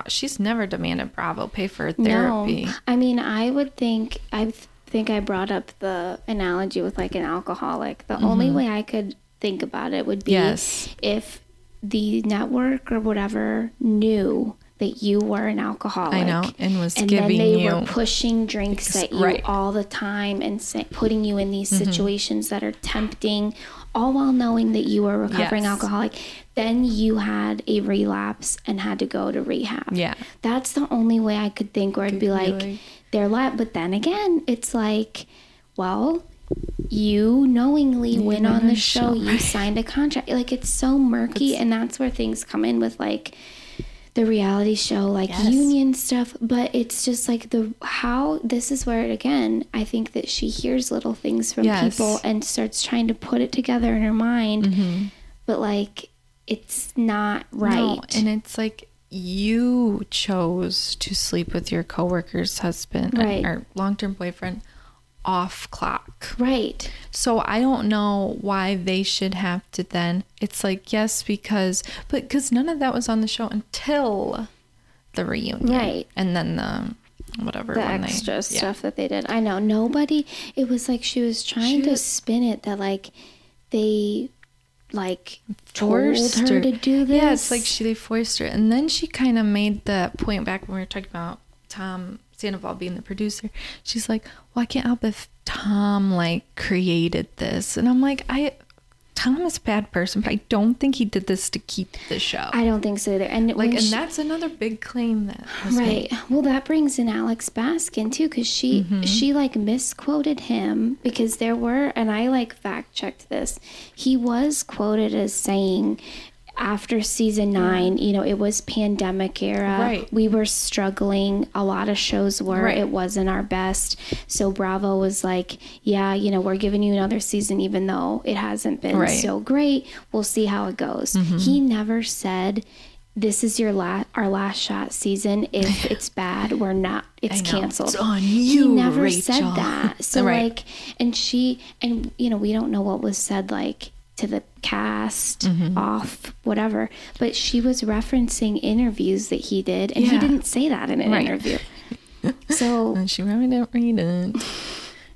she's never demanded Bravo pay for therapy. No. I mean, I would think I think I brought up the analogy with like an alcoholic. The mm-hmm. only way I could think about it would be yes. if the network or whatever knew that you were an alcoholic. I know, and was and giving then they you were pushing drinks at you right. all the time and putting you in these mm-hmm. situations that are tempting, all while knowing that you were a recovering yes. alcoholic. Then you had a relapse and had to go to rehab. Yeah, that's the only way I could think, where I'd be like, they're like. But then again, it's like, well, you knowingly you went on the show, show. you signed a contract. Like it's so murky, it's, and that's where things come in with like the reality show like yes. union stuff but it's just like the how this is where again i think that she hears little things from yes. people and starts trying to put it together in her mind mm-hmm. but like it's not right no, and it's like you chose to sleep with your coworker's husband right. or long-term boyfriend off clock. Right. So I don't know why they should have to then. It's like, yes, because, but because none of that was on the show until the reunion. Right. And then the whatever the extra they, stuff yeah. that they did. I know nobody. It was like she was trying she to spin it that like they like forced told her, her, to do this. Yeah, it's like she they forced her, and then she kind of made the point back when we were talking about Tom Sandoval being the producer, she's like, "Well, I can't help if Tom like created this," and I'm like, "I." Tom is a bad person, but I don't think he did this to keep the show. I don't think so either. And like, and she, that's another big claim that right. Made. Well, that brings in Alex Baskin too, because she mm-hmm. she like misquoted him because there were, and I like fact checked this. He was quoted as saying after season nine, you know, it was pandemic era. Right. We were struggling. A lot of shows were. Right. It wasn't our best. So Bravo was like, yeah, you know, we're giving you another season, even though it hasn't been right. so great. We'll see how it goes. Mm-hmm. He never said, this is your last our last shot season. If it's bad, we're not. It's canceled. It's on you. He never Rachel. said that. So right. like, and she and you know we don't know what was said like to the cast mm-hmm. off whatever but she was referencing interviews that he did and yeah. he didn't say that in an right. interview so and she probably didn't read it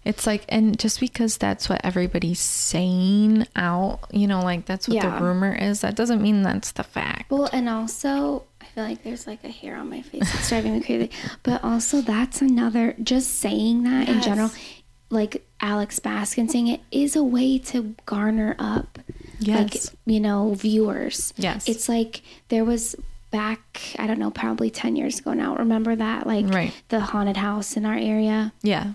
it's like and just because that's what everybody's saying out you know like that's what yeah. the rumor is that doesn't mean that's the fact well and also I feel like there's like a hair on my face. It's driving me crazy. But also, that's another, just saying that yes. in general like Alex Baskin saying it is a way to garner up yes. like you know viewers. Yes. It's like there was back I don't know probably 10 years ago now. Remember that like right. the haunted house in our area? Yeah.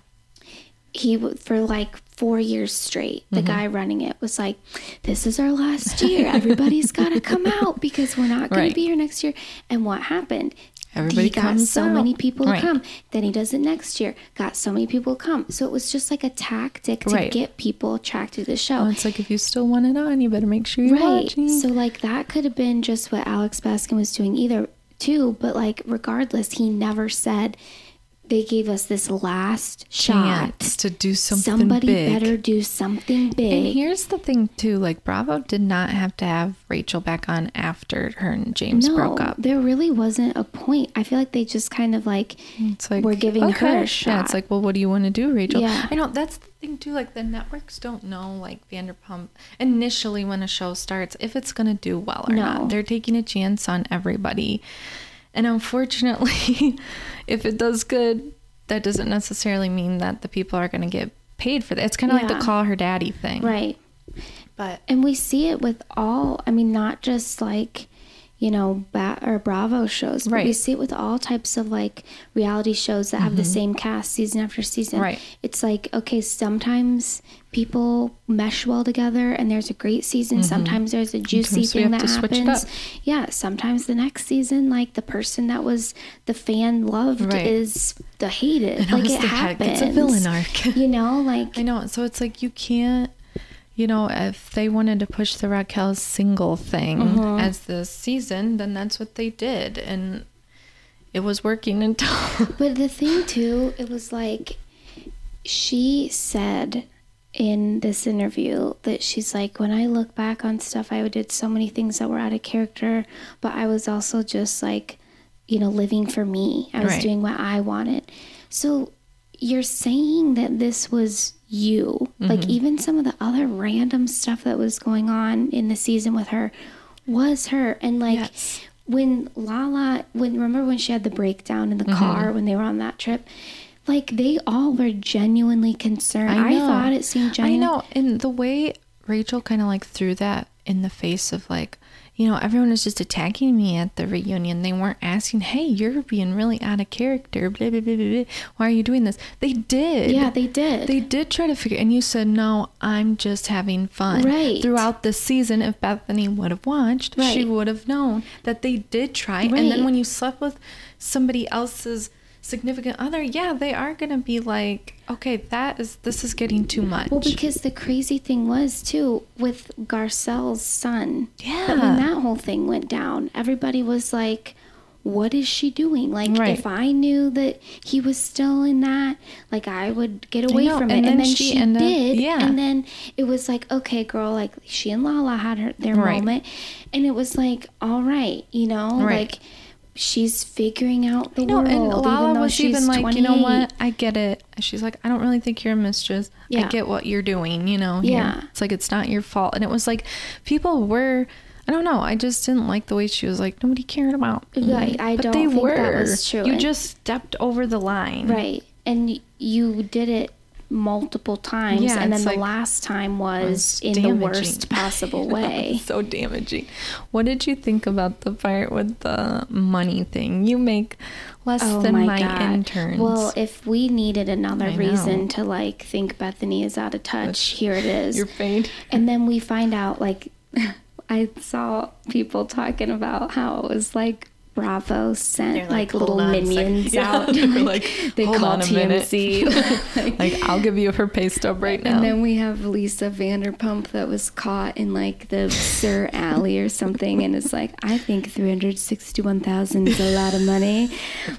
He for like 4 years straight. The mm-hmm. guy running it was like this is our last year. Everybody's got to come out because we're not going right. to be here next year. And what happened? Everybody he got so out. many people right. to come. Then he does it next year. Got so many people to come. So it was just like a tactic to right. get people attracted to the show. Oh, it's like if you still want it on, you better make sure you're right. watching. So like that could have been just what Alex Baskin was doing either too. But like regardless, he never said they gave us this last chance to do something Somebody big. better do something big. And here's the thing too, like Bravo did not have to have Rachel back on after her and James no, broke up. There really wasn't a point. I feel like they just kind of like it's like we're giving okay. her a shot. Yeah, it's like, well, what do you want to do, Rachel? Yeah. I know that's the thing too, like the networks don't know like Vanderpump initially when a show starts if it's gonna do well or no. not. They're taking a chance on everybody. And unfortunately, if it does good, that doesn't necessarily mean that the people are going to get paid for that. It's kind of yeah. like the call her daddy thing. Right. But and we see it with all. I mean, not just like you know, ba- or Bravo shows. But right. we see it with all types of like reality shows that have mm-hmm. the same cast season after season. Right. It's like, okay, sometimes people mesh well together and there's a great season. Mm-hmm. Sometimes there's a juicy thing that happens. Yeah. Sometimes the next season, like the person that was the fan loved right. is the hated. And like it happens. It's a villain arc. you know, like I know. So it's like you can't you know, if they wanted to push the Raquel single thing mm-hmm. as the season, then that's what they did. And it was working until. but the thing, too, it was like she said in this interview that she's like, when I look back on stuff, I did so many things that were out of character, but I was also just like, you know, living for me. I was right. doing what I wanted. So you're saying that this was you. Mm-hmm. Like even some of the other random stuff that was going on in the season with her was her. And like yes. when Lala, when remember when she had the breakdown in the mm-hmm. car when they were on that trip, like they all were genuinely concerned. I, I thought it seemed genuine. I know, and the way Rachel kind of like threw that in the face of like, you know, everyone was just attacking me at the reunion. They weren't asking, hey, you're being really out of character. Blah, blah, blah, blah. Why are you doing this? They did. Yeah, they did. They did try to figure And you said, no, I'm just having fun. Right. Throughout the season, if Bethenny would have watched, right. she would have known that they did try. Right. And then when you slept with somebody else's significant other, yeah, they are going to be like, okay, that is, this is getting too much. Well, because the crazy thing was, too, with Garcelle's son. Yeah. That when that whole thing went down, everybody was like, what is she doing? Like, right. if I knew that he was still in that, like, I would get away from it. And, and then, she, she did. yeah. And then it was like, okay, girl, like, she and Lala had her, their right. moment. And it was like, all right, you know, right. like, she's figuring out the know, world. And Lala even was even like, 28. you know what? I get it. She's like, I don't really think you're a mistress. Yeah. I get what you're doing, you know? Yeah. It's like, it's not your fault. And it was like, people were, I don't know. I just didn't like the way she was like, nobody cared about me. I but don't they think were. that was true. You just stepped over the line. Right. And you did it multiple times yeah, and then the like, last time was, was in damaging. the worst possible way. so damaging. What did you think about the part with the money thing? You make less oh than my, my interns. Well if we needed another reason to like think bethenny is out of touch here it is. you're paid and then we find out like i saw people talking about how it was like Bravo sent like, like little minions out. Yeah, like, they hold call on a TMZ. Minute. like, I'll give you her pay stub right now. And then we have Lisa Vanderpump that was caught in like the SUR Alley or something, and it's like I think three hundred sixty-one thousand is a lot of money.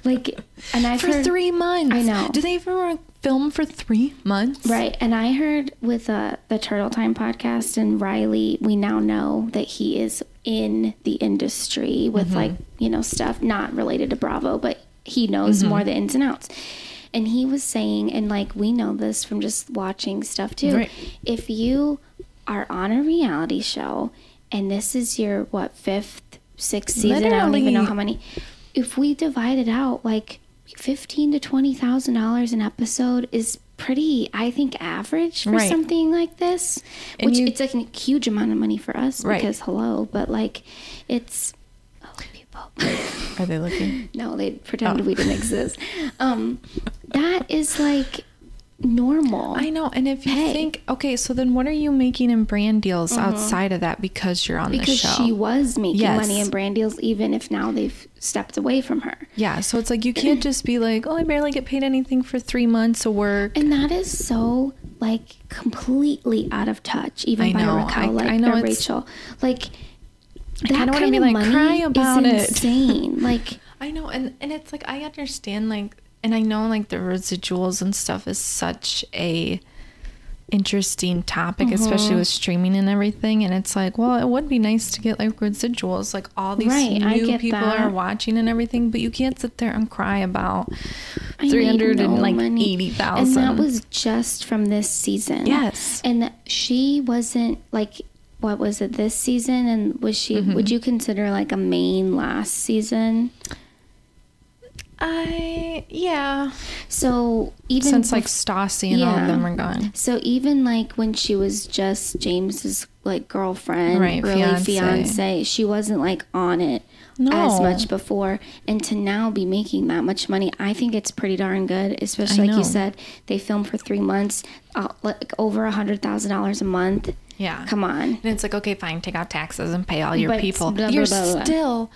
Like, and I for heard, three months. I know. Do they even film for three months? Right. And I heard with uh, the Turtle Time podcast and Riley, we now know that he is in the industry with mm-hmm. like, you know, stuff not related to Bravo, but he knows mm-hmm. more the ins and outs. And he was saying, and like we know this from just watching stuff too, right. if you are on a reality show and this is your, what, fifth, sixth season, Literally. I don't even know how many, if we divide it out, like fifteen to twenty thousand dollars an episode is pretty, I think, average for right. something like this. And which you, it's like a huge amount of money for us right. because hello, but like it's oh people. Are they looking? no, they pretended oh. we didn't exist. Um, that is like normal. I know. And if you pay. think, okay, so then what are you making in brand deals mm-hmm. outside of that because you're on because the show? Because she was making yes. money in brand deals, even if now they've stepped away from her. Yeah. So it's like you can't just be like, oh, I barely get paid anything for three months of work. And that is so like completely out of touch, even I by know. Raquel, I, like I know Rachel. Like that I kind of be like cry about it. Insane. like I know, and and it's like I understand like and I know like the residuals and stuff is such a interesting topic, mm-hmm. especially with streaming and everything. And it's like, well, it would be nice to get like residuals, like all these right, new people that. are watching and everything, but you can't sit there and cry about three hundred and like eighty thousand. And that was just from this season. Yes, and she wasn't like. What was it this season? And was she? Mm-hmm. Would you consider like a main last season? I yeah. So even since like Stassi and yeah. all of them are gone. So even like when she was just James's like girlfriend, right, really fiance. fiance, she wasn't like on it no. as much before, and to now be making that much money, I think it's pretty darn good. Especially like you said, they filmed for three months, uh, like over a hundred thousand dollars a month. Yeah, come on. And it's like okay, fine, take out taxes and pay all your but people. Blah, blah, You're blah, still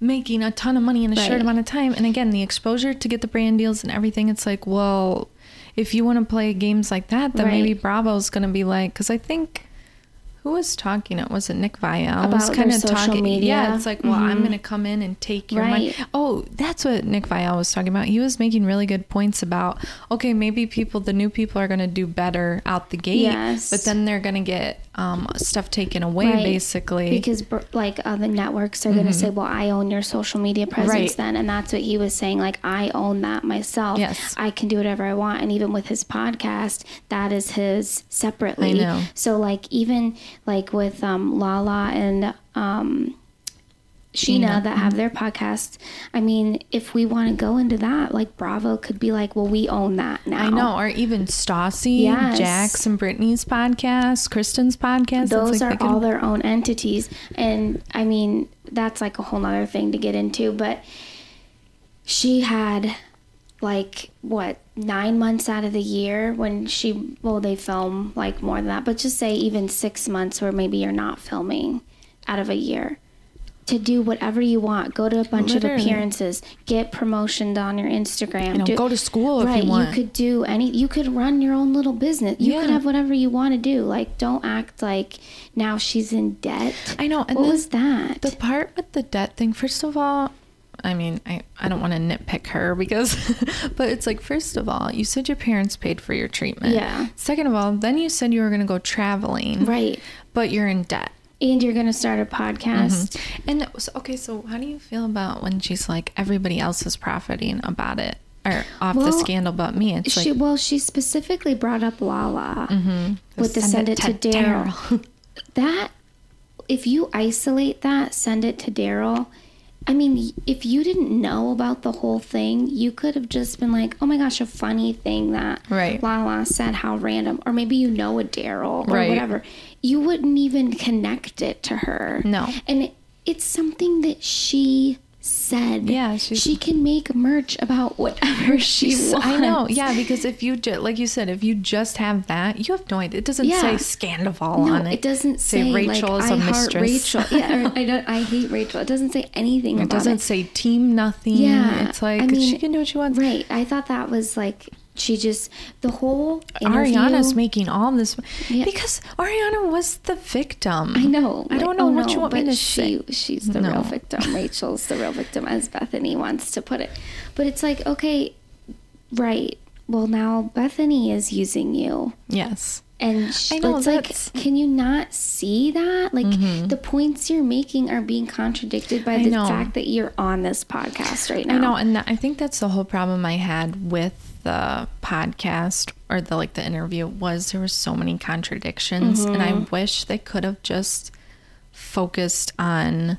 making a ton of money in a right. short amount of time. And again, the exposure to get the brand deals and everything, it's like, well, if you want to play games like that, then right. maybe Bravo's going to be like, because I think who was talking it was it nick viall was kind of talking media. yeah it's like well mm-hmm. i'm gonna come in and take your right. money oh that's what nick viall was talking about he was making really good points about okay maybe people the new people are gonna do better out the gate yes. but then they're gonna get um, stuff taken away right. basically because like uh, the networks are mm-hmm. gonna say well i own your social media presence right. then and that's what he was saying like i own that myself yes i can do whatever i want and even with his podcast that is his separately I know. so like even like with um, Lala and um, Scheana that have their podcast. I mean, if we want to go into that, like Bravo could be like, well, we own that now. I know, or even Stassi, yes. Jax and Brittany's podcast, Kristen's podcast. Those like are all their own entities. And I mean, that's like a whole nother thing to get into. But she had like what nine months out of the year when she well they film like more than that but just say even six months where maybe you're not filming out of a year to do whatever you want go to a bunch Literally. of appearances get promotions on your instagram you know, do, go to school right, you want you could do any you could run your own little business you yeah. could have whatever you want to do like don't act like now she's in debt i know and what was that the part with the debt thing first of all I mean, I, I don't want to nitpick her because, but it's like, first of all, you said your parents paid for your treatment. Yeah. Second of all, then you said you were going to go traveling. Right. But you're in debt. And you're going to start a podcast. Mm-hmm. And was, okay, so how do you feel about when she's like, everybody else is profiting about it? Or off well, the scandal but me. It's she, like, well, she specifically brought up Lala mm-hmm. with the send, it to, to Daryl. that, if you isolate that, send it to Daryl I mean, if you didn't know about the whole thing, you could have just been like, "Oh my gosh, a funny thing that right. Lala said, how random." Or maybe you know a Daryl or right. whatever. You wouldn't even connect it to her. No, and it, it's something that she said. Yeah, she can make merch about whatever she wants. I know. Yeah, because if you just like you said, if you just have that, you have no idea. It doesn't yeah. say Scandoval no, on it. It doesn't say, say Rachel like, is a I mistress. Rachel. Yeah, I don't. I hate Rachel. It doesn't say anything. It doesn't it. say team nothing. Yeah, it's like I mean, she can do what she wants. Right. I thought that was like she just the whole interview, Ariana's making all this yeah. because Ariana was the victim. I know. I don't know oh what no, you want me to she, say. She's the no. real victim. Rachel's the real victim, as Bethenny wants to put it. But it's like, okay, right. Well, now Bethenny is using you. Yes. And she, know, it's like, can you not see that? Like mm-hmm. the points you're making are being contradicted by the fact that you're on this podcast right now. I know, and I think that's the whole problem I had with the podcast or the like the interview was there were so many contradictions mm-hmm. and I mm-hmm. wish they could have just focused on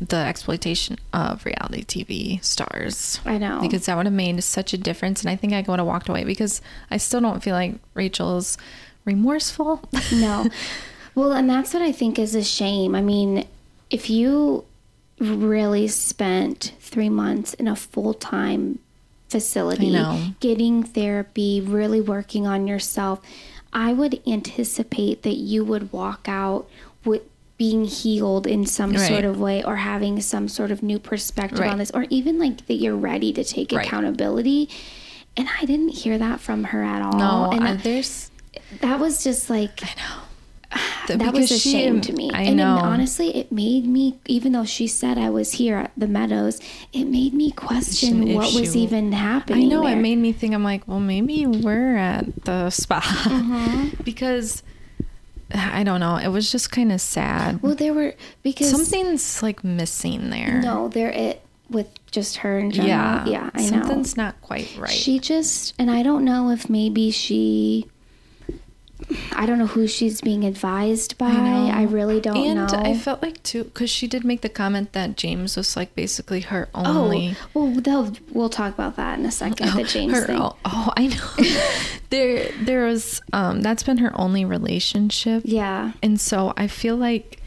the exploitation of reality TV stars. I know. Because that would have made such a difference and I think I would have walked away because I still don't feel like Rachel's remorseful. no. Well, and that's what I think is a shame. I mean, if you really spent 3 months in a full-time facility, getting therapy, really working on yourself, I would anticipate that you would walk out with being healed in some right. sort of way or having some sort of new perspective right. on this or even like that you're ready to take right. accountability. And I didn't hear that from her at all. No, and uh, there's that was just like I know that was a shame to me. I and know. It, honestly, it made me, even though she said I was here at the Meadows, it made me question what was even happening. I know there. it made me think. I'm like, well, maybe we're at the spa mm-hmm. because I don't know. It was just kind of sad. Well, there were because something's like missing there. No, there it with just her in general. Yeah, yeah, I something's know. Something's not quite right. She just, and I don't know if maybe she I don't know who she's being advised by. I, I really don't know. and know. I felt like too because she did make the comment that James was like basically her only. Oh, well, we'll talk about that in a second. Oh, the James her, thing. Oh, oh I know. there, there was. Um, that's been her only relationship. Yeah. And so I feel like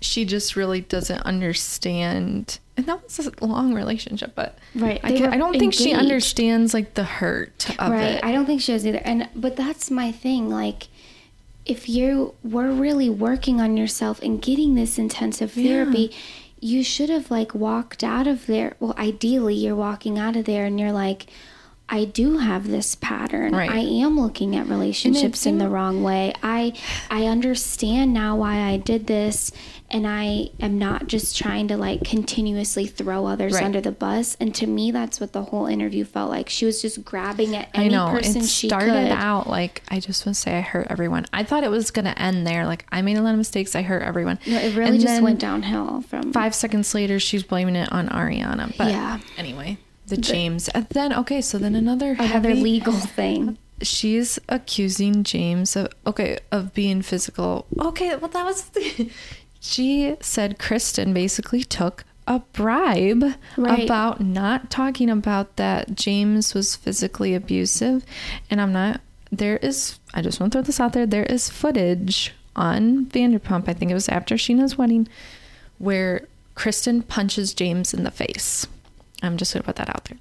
she just really doesn't understand and that was a long relationship but right I, can, I, don't engaged. think she understands like the hurt of right it. i don't think she does either and but that's my thing like if you were really working on yourself and getting this intensive therapy yeah. you should have like walked out of there well ideally you're walking out of there and you're like I do have this pattern. Right. I am looking at relationships in the mm-hmm. wrong way. I I understand now why I did this and I am not just trying to like continuously throw others right. under the bus. And to me, that's what the whole interview felt like. She was just grabbing at any I know. person it she started could. out like I just want to say I hurt everyone. I thought it was gonna end there. Like I made a lot of mistakes. I hurt everyone. No, it really and just went downhill from five seconds later. She's blaming it on Ariana. But yeah. Anyway, the, James. And then okay, so then another another heavy, legal thing she's accusing James of okay of being physical. Okay, well that was the, she said Kristen basically took a bribe right. about not talking about that James was physically abusive. And I'm not, there is, I just want to throw this out there. There is footage on Vanderpump, I think it was after Scheana's wedding, where Kristen punches James in the face. I'm just going to put that out there.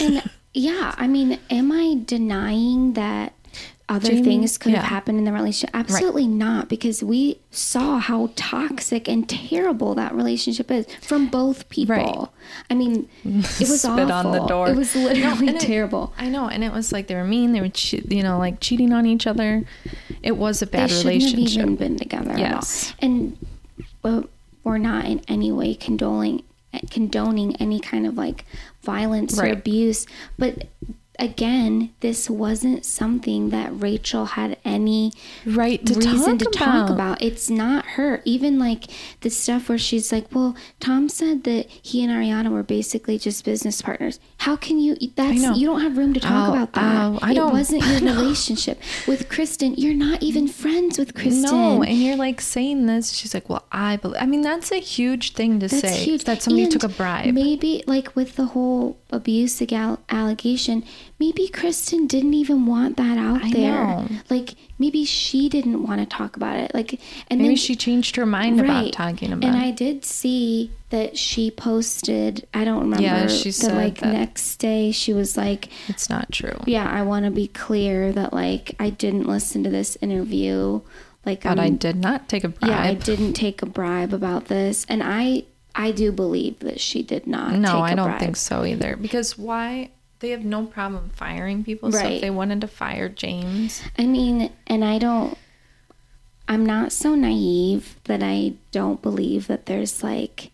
and yeah, I mean, am I denying that other Jamie, things could yeah. have happened in the relationship? Absolutely right. not, because we saw how toxic and terrible that relationship is from both people. Right. I mean, it was Spit awful. on the door. It was literally no, terrible. It, I know, and it was like they were mean. They were, che- you know, like cheating on each other. It was a bad they relationship. Have even been together yes. And but we're not in any way condoning condoning any kind of like violence right. or abuse, but again, this wasn't something that Rachel had any right to reason talk to talk about. It's not her. Even like the stuff where she's like, "Well, Tom said that he and Ariana were basically just business partners." How can you? That's you don't have room to talk oh, about that. Oh, I don't. It wasn't your relationship with Kristen. You're not even friends with Kristen. No, and you're like saying this. She's like, "Well, I believe." I mean, that's a huge thing to that's say. Huge. That somebody and took a bribe. Maybe like with the whole abuse allegation maybe Kristen didn't even want that out I there. Know. Like maybe she didn't want to talk about it. Like and maybe then, she changed her mind right. about talking about and it. And I did see that she posted I don't remember yeah, she said that, like that next day she was like It's not true. Yeah, I want to be clear that like I didn't listen to this interview. Like But I'm, I did not take a bribe. Yeah, I didn't take a bribe about this. And I I do believe that she did not. No, I don't bribe. think so either. Because why? They have no problem firing people. Right. So if they wanted to fire James, I mean, and I don't. I'm not so naive that I don't believe that there's like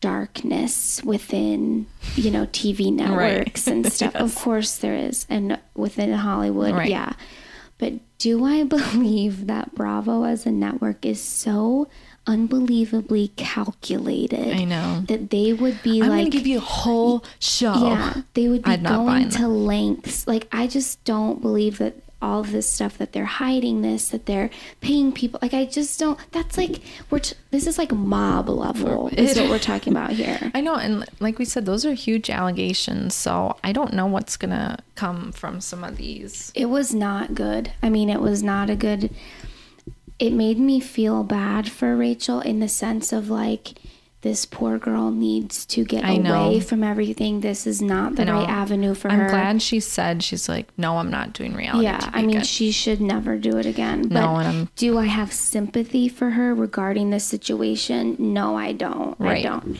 darkness within, you know, TV networks right. and stuff. yes. Of course there is, and within Hollywood, right. yeah. But do I believe that Bravo as a network is so unbelievably calculated. I know that they would be I'm like, gonna give you a whole show. Yeah, they would be going to lengths. Like I just don't believe that all of this stuff that they're hiding this that they're paying people like i just don't that's like we're t- this is like mob level is what we're talking about here i know and like we said those are huge allegations so i don't know what's gonna come from some of these it was not good i mean it was not a good it made me feel bad for Rachel in the sense of like this poor girl needs to get I away know. from everything. This is not the right avenue for I'm her. I'm glad she said she's like, no, I'm not doing reality. Yeah, I mean, she should never do it again. But no, and I'm, do I have sympathy for her regarding this situation? No, I don't. Right. I don't.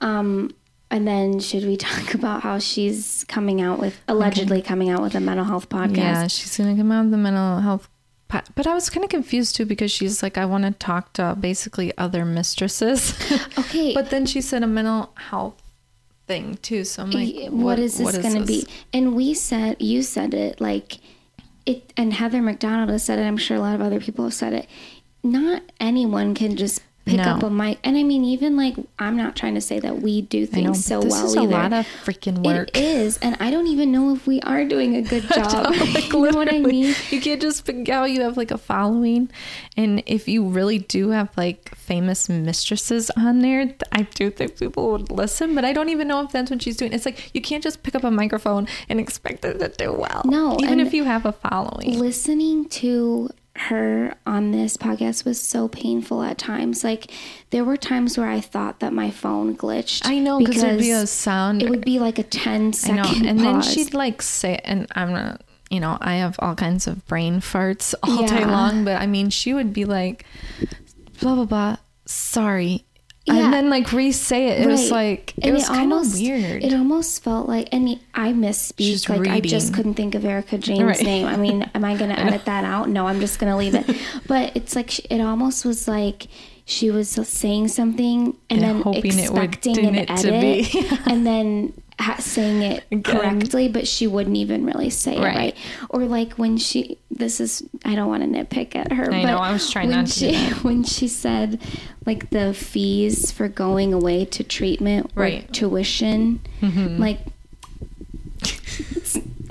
Um, and then should we talk about how she's coming out with allegedly okay. coming out with a mental health podcast? Yeah, she's gonna come out with a mental health but I was kind of confused too because she's like, I want to talk to basically other mistresses. Okay. but then she said a mental health thing too. So I'm like, what, what is this going to be? And we said, you said it like it, and Heather McDonald has said it. I'm sure a lot of other people have said it. Not anyone can just pick no. up a mic. And I mean, even like, I'm not trying to say that we do things know, so this well is either. a lot of freaking work. It is. And I don't even know if we are doing a good job. like, you know what I mean? You can't just pick out you have like a following. And if you really do have like famous mistresses on there, I do think people would listen, but I don't even know if that's what she's doing. It's like, you can't just pick up a microphone and expect it to do well. No. Even if you have a following. Listening to her on this podcast was so painful at times. Like there were times where I thought that my phone glitched. I know because it'd be a sound. It would be like a 10 second I know. And pause. then she'd like say, and I'm not, you know, I have all kinds of brain farts all yeah. day long, but I mean, she would be like, blah, blah, blah. Sorry, yeah. and then like re-say it. It right. was like it and was kind of weird. It almost felt like, and I misspeak. like reading. I just couldn't think of Erika Jayne's right. name. I mean, am I going to edit that out? No, I'm just going to leave it. but it's like it almost was like she was saying something and, and then expecting it an edit, and then saying it Again. correctly, but she wouldn't even really say right. it right. Or like when she, this is, I don't want to nitpick at her. I but know, I was trying not she, to. When she said like the fees for going away to treatment right. tuition, mm-hmm. like,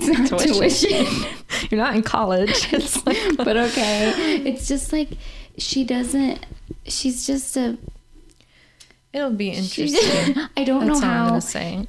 not tuition. tuition. You're not in college. It's like, but okay. It's just like, she doesn't, she's just a, It'll be interesting. I don't That's know how.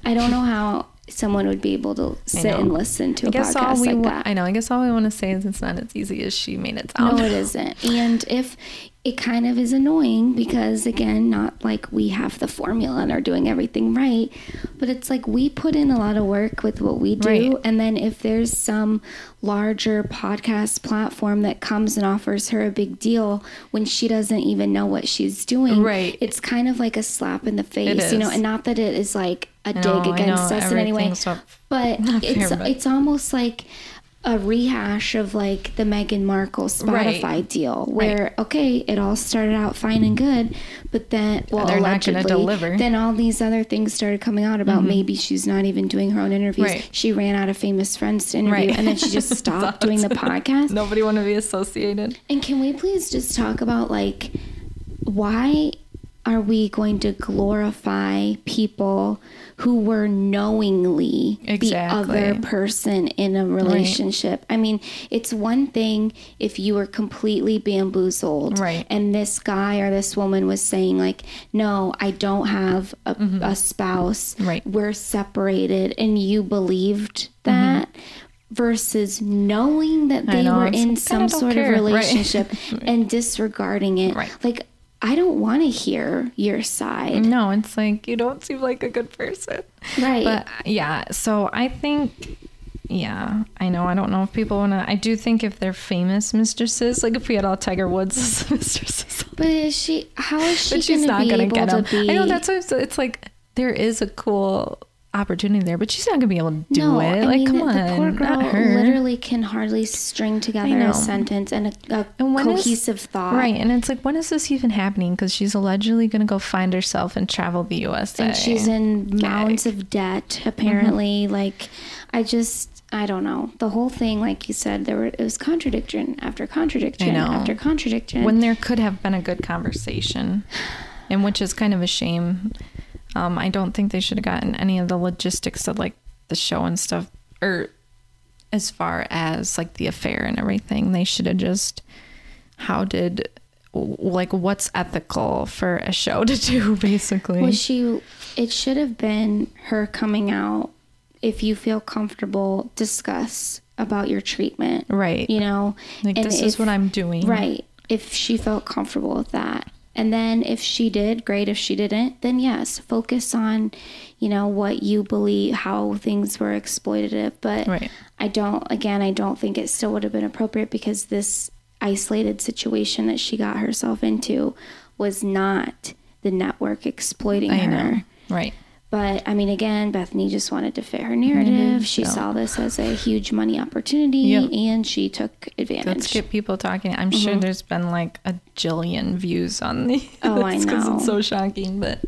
I don't know how someone would be able to sit and listen to I a guess podcast all we like wa- that. I know. I guess all we want to say is it's not as easy as she made it sound. No, it isn't. And if it kind of is annoying because again not like we have the formula and are doing everything right but it's like we put in a lot of work with what we do right. and then if there's some larger podcast platform that comes and offers her a big deal when she doesn't even know what she's doing right it's kind of like a slap in the face you know and not that it is like a dig against us in any way but it's but. it's almost like a rehash of like the Meghan Markle Spotify right. deal, where right. okay, it all started out fine and good, but then well, they're allegedly, not going to deliver. Then all these other things started coming out about mm-hmm. maybe she's not even doing her own interviews. Right. She ran out of famous friends to interview, and then she just stopped doing the podcast. Nobody want to be associated. And can we please just talk about like why are we going to glorify people who were knowingly exactly. the other person in a relationship? Right. I mean, it's one thing if you were completely bamboozled, right? And this guy or this woman was saying like, "No, I don't have a, mm-hmm. a spouse. Right? We're separated," and you believed that. Mm-hmm versus knowing that they were in some sort care. of relationship right. and disregarding it. Right. Like I don't want to hear your side. No, it's like you don't seem like a good person. Right. But yeah, so I think yeah, I know. I don't know if people want to. I do think if they're famous mistresses, like if we had all Tiger Woods mistresses. But is she? How is she? But she's not going to get them. Be... I know that's what it's like. There is a cool opportunity there, but she's not gonna be able to do no, it. I like, mean, come the, on, the poor girl literally can hardly string together a sentence and a, a and cohesive is, thought. Right, and it's like, when is this even happening? Because she's allegedly gonna go find herself and travel the USA, and she's in mounds of debt. Apparently, mm-hmm. like, I just. I don't know. The whole thing, like you said, there were it was contradiction after contradiction after contradiction. When there could have been a good conversation, and which is kind of a shame um, I don't think they should have gotten any of the logistics of like the show and stuff, or as far as like the affair and everything. They should have just, how did, like, what's ethical for a show to do, basically? Was she, it should have been her coming out. If you feel comfortable, discuss about your treatment. Right. You know, like, and this if, is what I'm doing. Right. If she felt comfortable with that and then if she did, great. If she didn't, then yes, focus on, you know, what you believe, how things were exploitative. But right. I don't, again, I don't think it still would have been appropriate because this isolated situation that she got herself into was not the network exploiting I her. Know. Right. But I mean, again, Bethenny just wanted to fit her narrative. Mm-hmm. She saw this as a huge money opportunity and she took advantage. Let's get people talking. I'm mm-hmm. sure there's been like a jillion views on the. Oh, I know. Because it's so shocking. But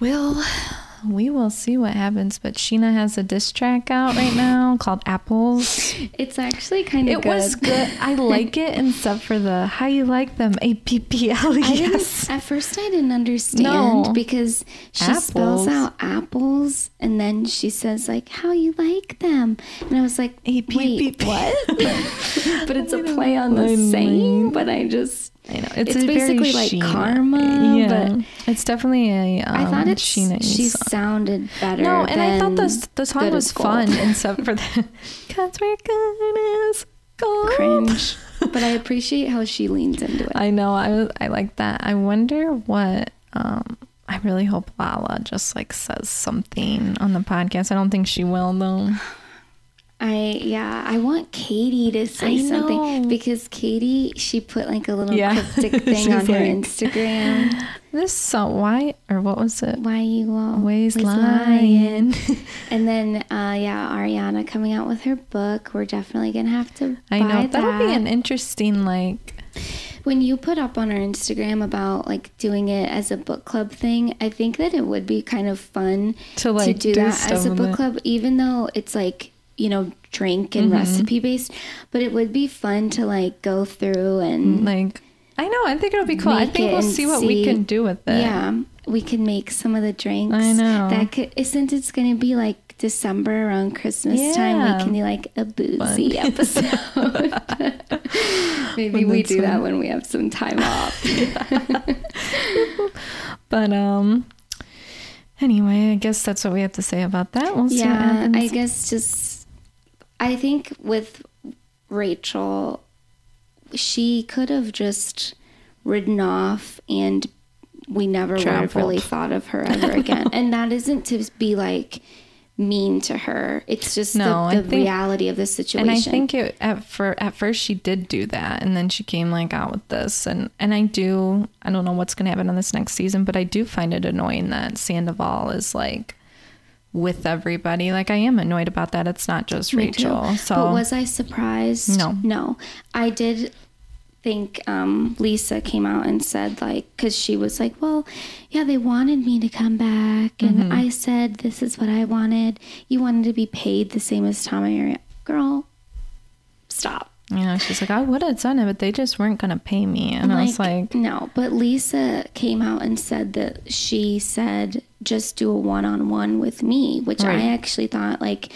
we'll we will see what happens. But Scheana has a diss track out right now called Apples. It's actually kind of it good. was good. I like it, except for the how you like them. A P P L E S. At first, I didn't understand no. because she apples. spells out apples, and then she says like how you like them, and I was like, A P P what? but it's a play on the same. But I just I know it's, it's basically like Scheana. karma. Yeah, but it's definitely a. Um, I thought it she song. sounded better. No, and I thought the the song was fun, except for the "Cause we're good as gold." Cringe, but I appreciate how she leans into it. I know. I I like that. I wonder what. Um, I really hope Lala just like says something on the podcast. I don't think she will though. I yeah, I want Katie to say something because Katie she put like a little yeah. cryptic thing on her Instagram. This song, why or what was it? Why you always lying? and then uh, yeah, Ariana coming out with her book. We're definitely gonna have to. I know that. that'll be an interesting like. When you put up on our Instagram about like doing it as a book club thing, I think that it would be kind of fun to like to do, do that as a book club, even though it's like you know, drink and mm-hmm. recipe based, but it would be fun to like go through and like I know, I think it'll be cool. I think we'll see what see, we can do with it. Yeah. We can make some of the drinks. I know. That could since it's gonna be like December around Christmas yeah. time, we can do like a boozy fun. episode. Maybe we do fun. that when we have some time off. but um anyway, I guess that's what we have to say about that. We'll yeah, I guess just I think with Rachel, she could have just ridden off and we never would have really thought of her ever again. and that isn't to be like mean to her. It's just no, the, the think, reality of the situation. And I think it, at for at first she did do that, and then she came like out with this, and and I do I don't know what's gonna happen on this next season, but I do find it annoying that Sandoval is like with everybody. Like I am annoyed about that. It's not just Me Rachel. Too. So But was I surprised? No. No. I did think um, Lisa came out and said like cuz she was like, "Well, yeah, they wanted me to come back and mm-hmm. I said this is what I wanted. You wanted to be paid the same as Tom and Mary." Girl, stop. You know, she's like, I would have done it, but they just weren't going to pay me. And like, I was like, No, but Lisa came out and said that she said, just do a one on one with me, which right. I actually thought like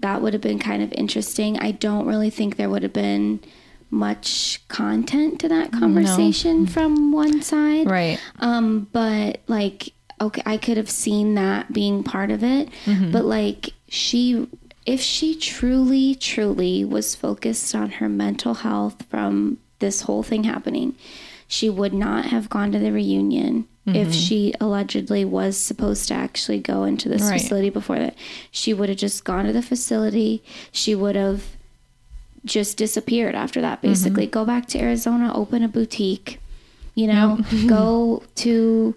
that would have been kind of interesting. I don't really think there would have been much content to that conversation no. from one side. Right. Um, but like, okay, I could have seen that being part of it, mm-hmm. but like, she if she truly, truly was focused on her mental health from this whole thing happening, she would not have gone to the reunion mm-hmm. if she allegedly was supposed to actually go into this right. facility before that. She would have just gone to the facility. She would have just disappeared after that, basically. Mm-hmm. Go back to Arizona, open a boutique, you know, yep. go to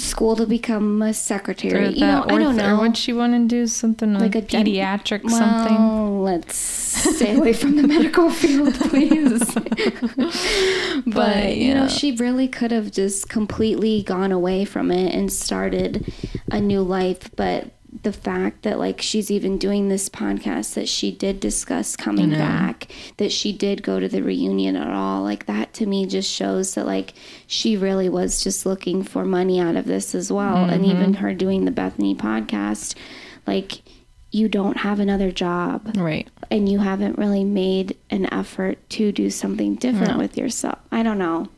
school to become a secretary. You know, I don't know. would she want to do something like, like a pediatric well, something? Let's stay away from the medical field, please. but, but you know, she really could have just completely gone away from it and started a new life. But the fact that like she's even doing this podcast that she did discuss coming back that she did go to the reunion at all like that to me just shows that like she really was just looking for money out of this as well. Mm-hmm. and even her doing the bethenny podcast like you don't have another job. Right. And you haven't really made an effort to do something different no. with yourself. I don't know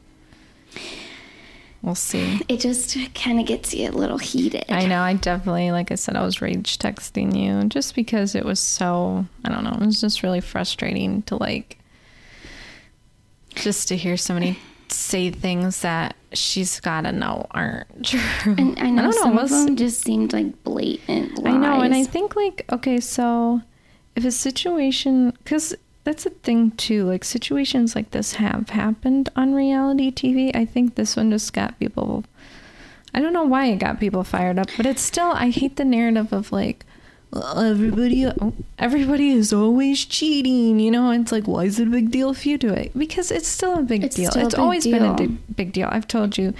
we'll see. It just kind of gets you a little heated. I know. I definitely, like I said, I was rage texting you just because it was so, I don't know, it was just really frustrating to like, just to hear somebody say things that she's got to know aren't true. And I know, I some know, of them just seemed like blatant lies. I know. And I think, like, okay, so if a situation, because that's a thing too. Like situations like this have happened on reality TV. I think this one just got people. I don't know why it got people fired up, but it's still. I hate the narrative of like, everybody everybody is always cheating you know it's like why is it a big deal if you do it because it's still a big it's deal it's big always deal. been a big, big deal i've told you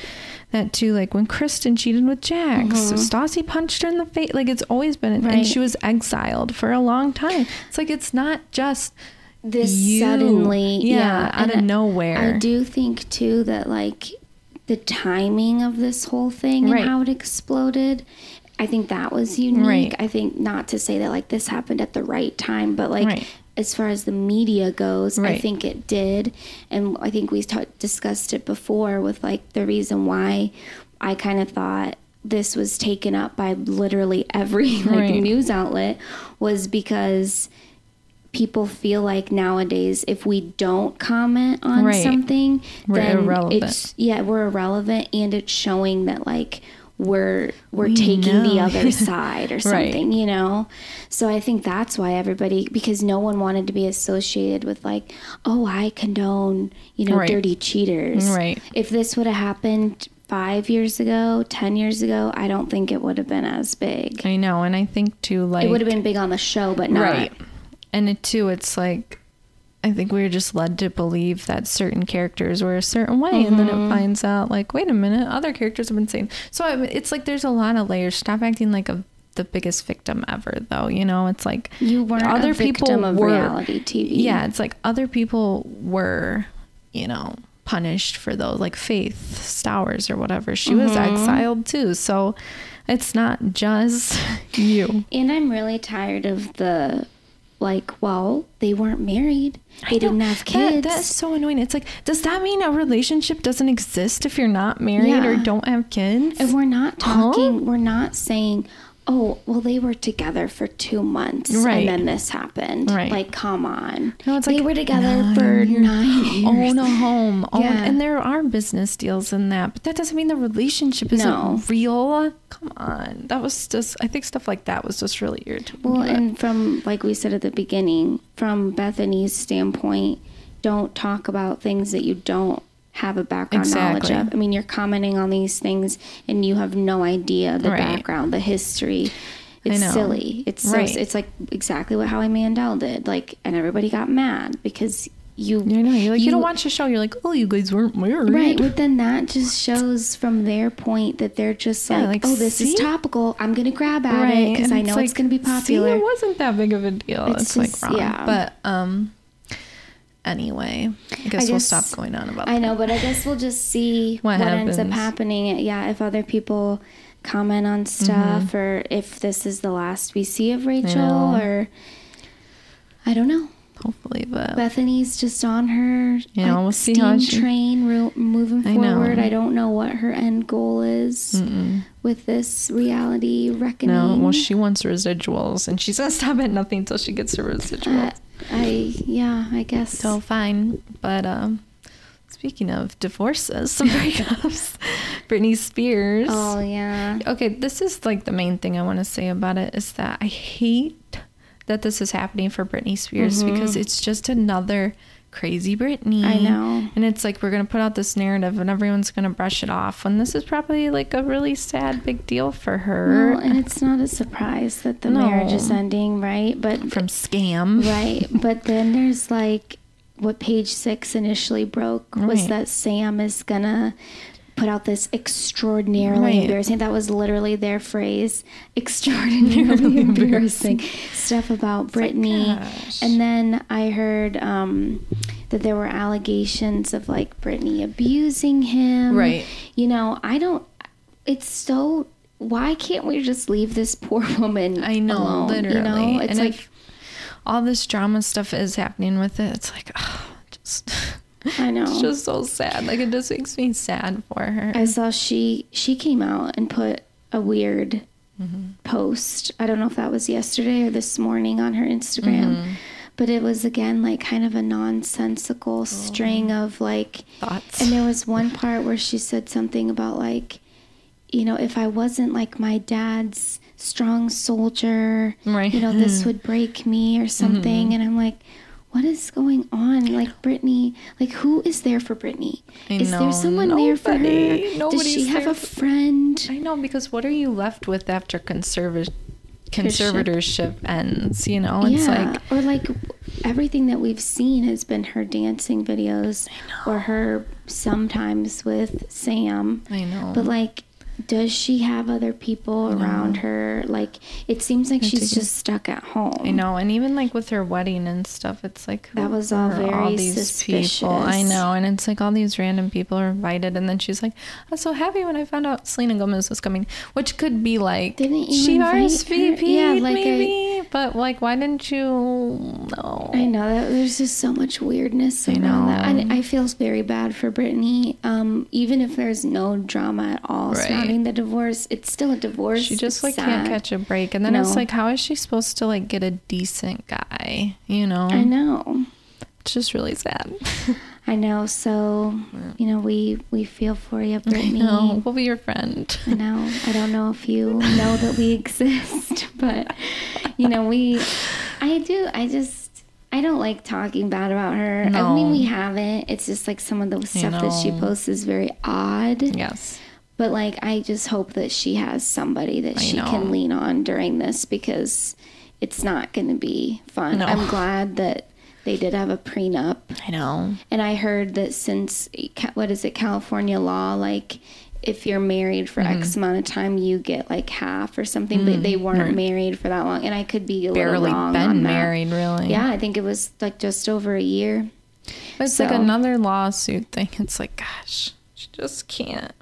that too like when kristen cheated with jax mm-hmm. stassi punched her in the face like it's always been right. and she was exiled for a long time it's like it's not just this you. suddenly yeah, yeah out and of nowhere i do think too that like the timing of this whole thing right. and how it exploded I think that was unique. Right. I think not to say that like this happened at the right time, but like right. as far as the media goes. I think it did. And I think we t- discussed it before with like the reason why I kind of thought this was taken up by literally every like news outlet was because people feel like nowadays if we don't comment on right. something we're then irrelevant. it's yeah we're irrelevant and it's showing that like we're we're we taking know. the other side or something, right. you know. So I think that's why everybody because no one wanted to be associated with like, oh, I condone, you know, right. dirty cheaters. Right. If this would have happened 5 years ago, 10 years ago, I don't think it would have been as big. I know, and I think too like It would have been big on the show, but not. Right. And it too it's like I think we were just led to believe that certain characters were a certain way, mm-hmm. and then it mm-hmm. finds out like, wait a minute, other characters have been saying. So it's like there's a lot of layers. Stop acting like a the biggest victim ever, though. You know, it's like you weren't other people were, reality TV. Yeah, it's like other people were, you know, punished for those, like Faith Stowers or whatever. She mm-hmm. was exiled too. So it's not just you. And I'm really tired of the like, well, they weren't married. They didn't have kids. That, that's so annoying. It's like, does that mean a relationship doesn't exist if you're not married yeah. or don't have kids? And we're not talking, huh? we're not saying, oh, well, they were together for two months right. and then this happened. Right. Like, come on. No, it's they like were together nine for years. nine years. Own a home. Own, yeah. And there are business deals in that, but that doesn't mean the relationship isn't no. real. Come on. That was just, I think stuff like that was just really irritating. Well, and from, like we said at the beginning, from Bethenny's standpoint, don't talk about things that you don't have a background exactly. knowledge of. I mean, you're commenting on these things and you have no idea the right. background, the history. It's silly. It's so, right. it's like exactly what Howie Mandel did. Like, and everybody got mad because you. I know. You're like, you, you, don't watch the show. You're like, oh, you guys weren't married. Right. But then that just shows from their point that they're just like, yeah, like oh, this see? is topical. I'm going to grab at right. it because I know it's, like, it's going to be popular. See, it wasn't that big of a deal. It's, it's just, like wrong. Yeah. But, um, anyway. I guess, I guess, we'll stop going on about that. I that. know, but I guess we'll just see what, what ends up happening. Yeah, if other people comment on stuff mm-hmm. or if this is the last we see of Rachel or I don't know. Hopefully, but Bethenny's just on her yeah, like, we'll see steam she... train re- moving forward. I, I, don't know what her end goal is Mm-mm. with this reality reckoning. No, well, she wants residuals, and she's gonna stop at nothing until she gets her residuals. Uh, I yeah, I guess so. Fine, but um, speaking of divorces, some breakups, Britney Spears. Oh yeah. Okay, this is like the main thing I want to say about it is that I hate that this is happening for Britney Spears mm-hmm. because it's just another crazy Britney. I know. And it's like we're going to put out this narrative and everyone's going to brush it off when this is probably like a really sad big deal for her. Well, and it's not a surprise that the no. marriage is ending, right? But from scam. Right. But then there's like what page 6 initially broke was right. that Sam is going to put out this extraordinarily right. embarrassing that was literally their phrase extraordinarily embarrassing. stuff about Britney. like, and then I heard um, that there were allegations of like Britney abusing him. Right. You know I don't it's so why can't we just leave this poor woman I know alone, literally you know it's and like all this drama stuff is happening with it it's like oh, just I know. It's just so sad. Like it just makes me sad for her. I saw she she came out and put a weird mm-hmm. post. I don't know if that was yesterday or this morning on her Instagram. Mm-hmm. But it was again like kind of a nonsensical oh. string of like thoughts. And there was one part where she said something about like, you know, if I wasn't like my dad's strong soldier, right. you know, this mm-hmm. would break me or something. Mm-hmm. And I'm like, what is going on? Like Britney, like who is there for Britney? I is know, there someone nobody, there for her? Does she have a friend? I know because what are you left with after conservative conservatorship ends. You know, it's yeah. like or like everything that we've seen has been her dancing videos or her sometimes with Sam. I know, but like does she have other people no. around her? Like, it seems like she's just stuck at home. I know, and even like with her wedding and stuff, it's like that was all very all these suspicious. people. I know, and it's like all these random people are invited, and then she's like, "I was so happy when I found out Selena Gomez was coming," which could be like, didn't you she RSVP'd yeah, like maybe, I, but like, why didn't you? No, I know that there's just so much weirdness around I know. that. I, I feel very bad for Britney, Um, even if there's no drama at all right. Surrounding the divorce. It's still a divorce. She just it's like sad. can't catch a break. And then no. it's like, how is she supposed to like get a decent guy? You know? I know. It's just really sad. I know. So, you know, we we feel for you, Britney. I know. We'll be your friend. I know. I don't know if you know that we exist, but you know, we. I do. I just. I don't like talking bad about her. No. I mean, we haven't. It's just like some of the stuff that she posts is very odd. Yes. But like, I just hope that she has somebody that I she know. can lean on during this because it's not going to be fun. No. I'm glad that they did have a prenup. I know. And I heard that since what is it, California law, like if you're married for mm-hmm. X amount of time, you get like half or something. Mm-hmm. But they weren't right. married for that long, and I could be a barely been married, really. Yeah, I think it was like just over a year. It's so. like another lawsuit thing. It's like, gosh, she just can't.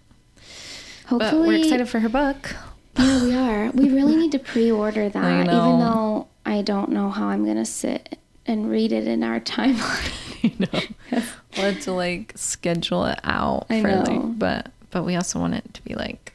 Hopefully, but we're excited for her book. Yeah, we are. We really need to pre-order that, even though I don't know how I'm gonna sit and read it in our timeline. you know, we'll have to like schedule it out. I know, the, but but we also want it to be like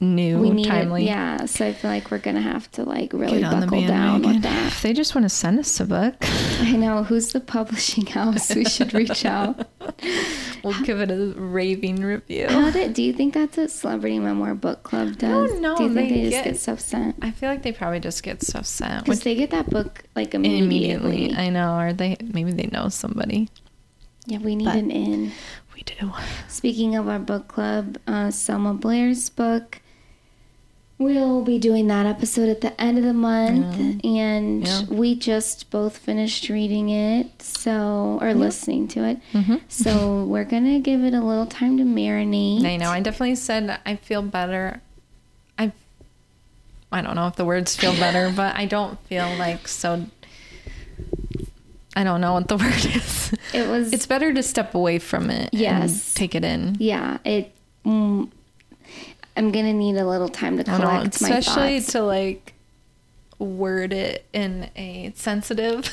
new, we need timely. It, yeah, so I feel like we're gonna have to like really buckle down with that. If they just want to send us a book, I know who's the publishing house. we should reach out. we'll give it a raving review. How did? Do you think that's what Celebrity Memoir Book Club does? Oh no, do you think they, they just get, stuff sent? I feel like they probably just get stuff sent because they get that book like immediately. immediately. I know, or they maybe they know somebody. Yeah, we need but an in. We do. Speaking of our book club, uh, Selma Blair's book We'll be doing that episode at the end of the month, yeah. and yeah. we just both finished reading it, so or yeah. listening to it. Mm-hmm. So we're gonna give it a little time to marinate. I know. I definitely said I feel better. I I don't know if the words feel better, but I don't feel like so. I don't know what the word is. It was. It's better to step away from it. Yes. take it in. Yeah. It. Mm, I'm gonna need a little time to collect know, my especially to like word it in a sensitive.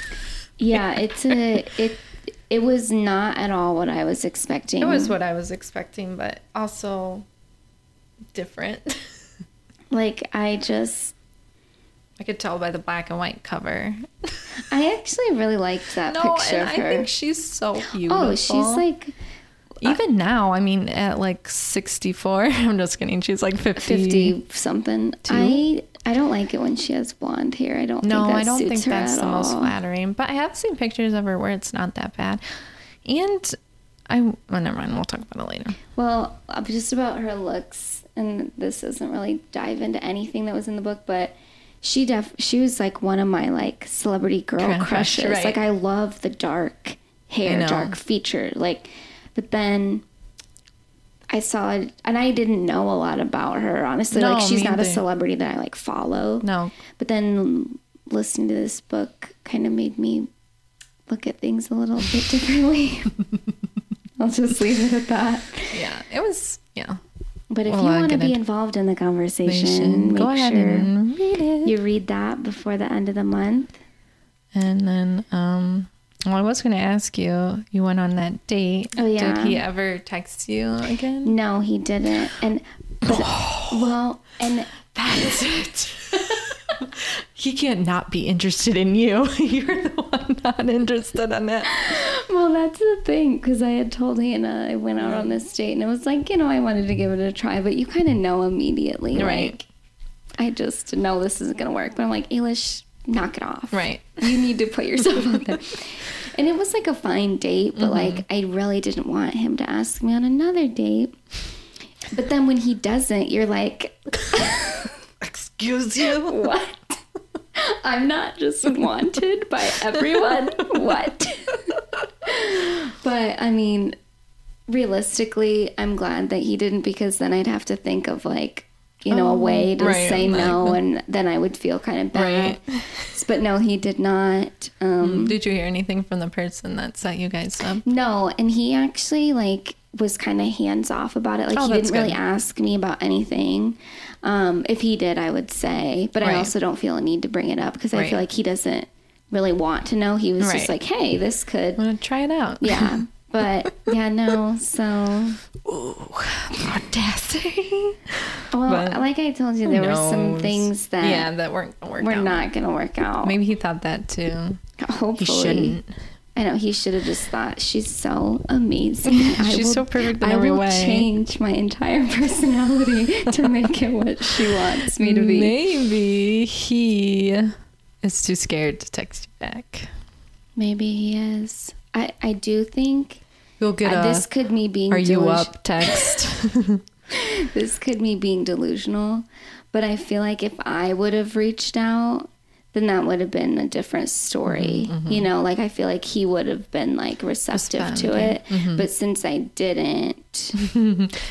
yeah, it's a it. It was not at all what I was expecting. It was what I was expecting, but also different. like I just I could tell by the black and white cover. I actually really liked that no, picture of her. I think she's so beautiful. Oh, she's like even now, I mean, at like 64, I'm just kidding. She's like 50. 50 something. I I don't like it when she has blonde hair. I don't no, think I don't think that's the all. most flattering. But I have seen pictures of her where it's not that bad. And I, well, never mind. We'll talk about it later. Well, uh, just about her looks, and this doesn't really dive into anything that was in the book, but she def she was like one of my like celebrity girl crushes. Right. Like I love the dark hair, dark feature. Like but then I saw it, and I didn't know a lot about her, honestly. No, like, she's not either. a celebrity that I like follow. No. But then listening to this book kind of made me look at things a little bit differently. I'll just leave it at that. Yeah, it was, yeah. But if well, you want to be involved in the conversation, make sure read you read that before the end of the month. And then, um, well, I was going to ask you. You went on that date. Oh yeah. Did he ever text you again? No, he didn't. And but, well, and that's it. he can't not be interested in you. You're the one not interested in it. Well, that's the thing because I had told Hannah I went out on this date and it was like, you know, I wanted to give it a try, but you kind of know immediately. Right. Like, I just know this isn't going to work. But I'm like, Ailish, knock it off. Right. You need to put yourself out there. And it was like a fine date, but mm-hmm. like I really didn't want him to ask me on another date. But then when he doesn't, you're like, Excuse you? What? I'm not just wanted by everyone. what? but I mean, realistically, I'm glad that he didn't because then I'd have to think of like, you know, oh, a way to right, say no, and then I would feel kind of bad. Right. But no, he did not. Um, did you hear anything from the person that set you guys up? No, and he actually like was kind of hands off about it. Like oh, he didn't good. really ask me about anything. Um, if he did, I would say, but right. I also don't feel a need to bring it up because I feel like he doesn't really want to know. He was right. just like, "Hey, this could." Want to try it out? Yeah, but yeah, no. So. Ooh, audacity. Well, but like I told you, there were some things that yeah that weren't gonna work. We're out. not gonna work out. Maybe he thought that too. Hopefully. He shouldn't. I know he should have just thought she's so amazing. she's will, so perfect in I every way. change my entire personality to make it what she wants me to be. Maybe he is too scared to text you back. Maybe he is. I I do think you'll get uh, a, this could me being. Are you up? Text. this could me being delusional, but I feel like if I would have reached out then that would have been a different story. Mm-hmm, mm-hmm. You know, like I feel like he would have been like receptive to it. Mm-hmm. But since I didn't.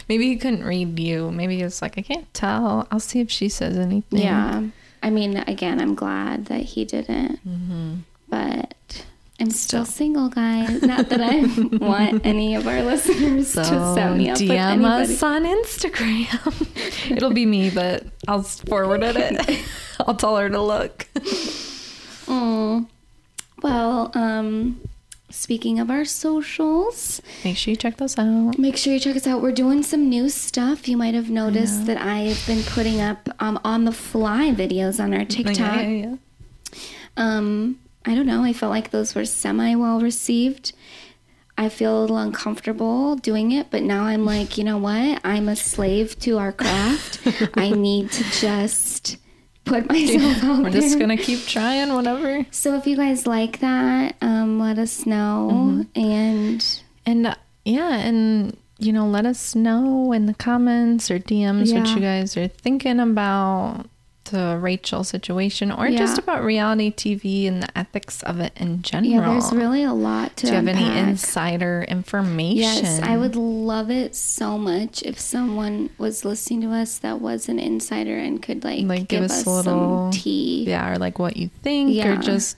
Maybe he couldn't read you. Maybe he was like, I can't tell. I'll see if she says anything. Yeah. I mean, again, I'm glad that he didn't. Mm-hmm. But I'm still, single, guys. Not that I want any of our listeners so to set me up DM us on Instagram. It'll be me, but I'll forward it. I'll tell her to look. Oh, well. Um, speaking of our socials, make sure you check those out. Make sure you check us out. We're doing some new stuff. You might have noticed yeah. that I have been putting up um, on the fly videos on our TikTok. Yeah, yeah, yeah. Um I don't know. I felt like those were semi well received. I feel a little uncomfortable doing it, but now I'm like, you know what? I'm a slave to our craft. I need to just put myself out We're there. just gonna keep trying, whatever. So if you guys like that, um, let us know mm-hmm. and and uh, yeah, and you know, let us know in the comments or DMs yeah. what you guys are thinking about the Rachel situation or yeah. just about reality TV and the ethics of it in general. Yeah, there's really a lot to Do you unpack. have any insider information? Yes, I would love it so much if someone was listening to us that was an insider and could like, like give, give us, us, a little tea. Yeah, or like what you think yeah. or just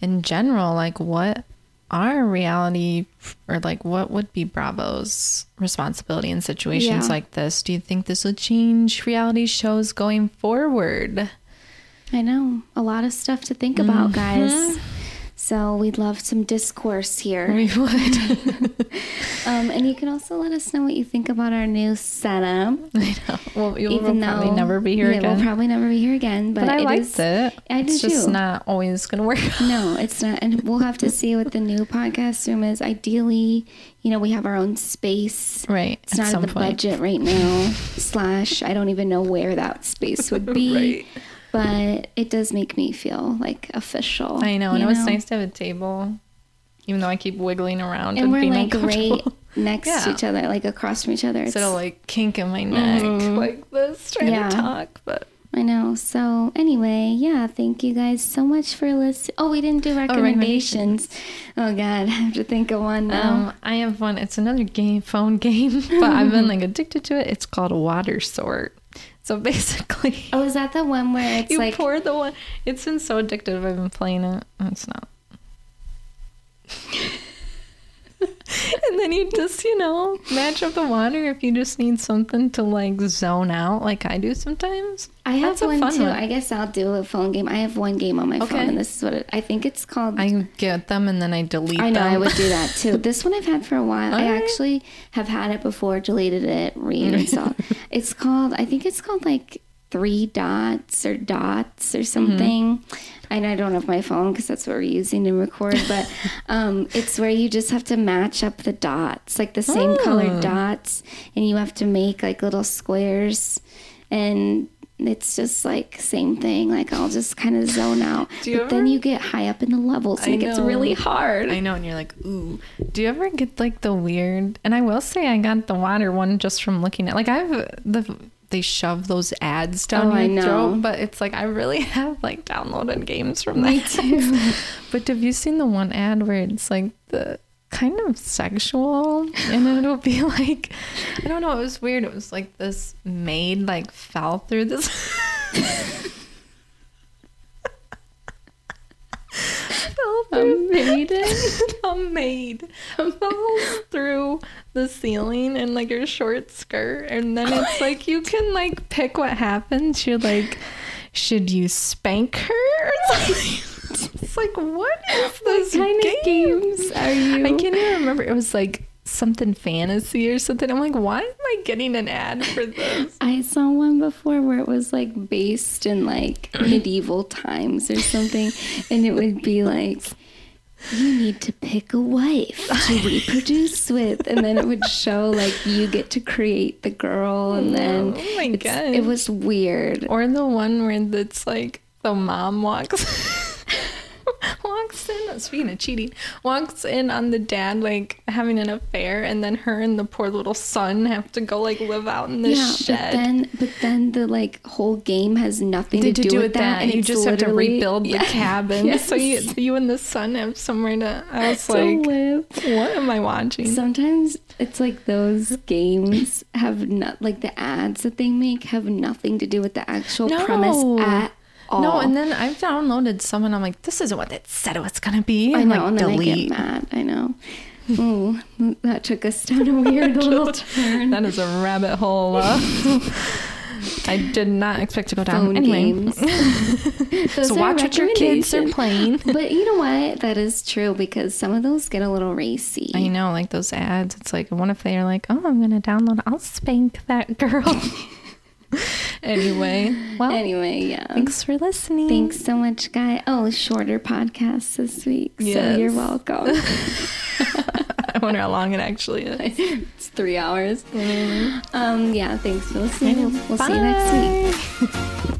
in general, like what our reality or like what would be Bravo's responsibility in situations yeah. like this? Do you think this would change reality shows going forward? I know. A lot of stuff to think about, mm-hmm. guys. So we'd love some discourse here. We would. um, and you can also let us know what you think about our new setup. I know. Well, you'll Even we'll probably never be here yeah, again. We'll probably never be here again. But, but I it liked is, it. I it's just too. not always going to work. no, it's not. And we'll have to see what the new podcast room is. Ideally, you know, we have our own space. Right. It's not the point. budget right now. slash, I don't even know where that space would be. right but it does make me feel like official. I know, and it was nice to have a table, even though I keep wiggling around and, and we're like right next yeah. to each other, like across from each other. Instead of like kinking my neck mm-hmm. like this trying yeah. to talk, but. I know. So anyway, yeah, thank you guys so much for listening. Oh, we didn't do recommendations. Oh, oh, God, I have to think of one now. Um, I have one. It's another game, phone game, but I've been like addicted to it. It's called Water Sort. So basically, oh, is that the one where it's you like pour the one? It's been so addictive. I've been playing it. It's not. and then you just, you know, match up the water if you just need something to like zone out, like I do sometimes. I have one too. One. I guess I'll do a phone game. I have one game on my okay. phone, and this is what it, I think it's called. I get them and then I delete. I know them. I would do that too. this one I've had for a while. I actually have had it before, deleted it, reinstalled. it's called. I think it's called like three dots or dots or mm-hmm. something. Mm-hmm and I don't have my phone because that's what we're using to record, but um, it's where you just have to match up the dots, like the same oh. colored dots, and you have to make like little squares, and it's just like same thing. Like I'll just kind of zone out, but ever... then you get high up in the levels, and I it gets really hard. I know, and you're like, ooh. Do you ever get like the weird? And I will say, I got the water one just from looking at. Like I've the they shove those ads down oh, your throat. But it's like I really have like downloaded games from that. Me too. but have you seen the one ad where it's like the kind of sexual and it'll be like I don't know, it was weird. It was like this maid like fell through this a maiden a maid falls through the ceiling in like her short skirt and then it's like you can like pick what happens. You're like should you spank her? It's like what is this what kind game? of games are you i can't even remember. It was like something fantasy or something. I'm like, why am I getting an ad for this? I saw one before where it was like based in like medieval times or something, and it would be like. You need to pick a wife to reproduce with, and then it would show like you get to create the girl, and oh, then oh my god, it was weird. Or the one where it's like the mom walks walks in. Speaking of cheating, walks in on the dad like having an affair, and then her and the poor little son have to go like live out in the yeah, shed. But then, but then the like whole game has nothing to, to, do, with that, that. and you just have to rebuild yeah, the cabin. Yes. So you, you and the son have somewhere to. I was to like, live. what am I watching? Sometimes it's like those games have not like the ads that they make have nothing to do with the actual no. premise at all. No, oh. and then I've downloaded some and I'm like, this isn't what it said it was gonna be. I know, like, and then delete. I get mad. I know. Ooh, that took us down a weird little turn. That is a rabbit hole. I did not expect to go down. Phone anyway. so watch what your kids are playing. but you know what? That is true because some of those get a little racy. I know, like those ads. It's like, what if they're like, oh, I'm gonna download. I'll spank that girl. anyway, well, anyway, yeah. Thanks for listening. Thanks so much, guy. Oh, shorter podcast this week. Yes. So you're welcome. I wonder how long it actually is. it's three hours. Mm. Um, yeah, thanks for listening. We'll Bye. see you next week.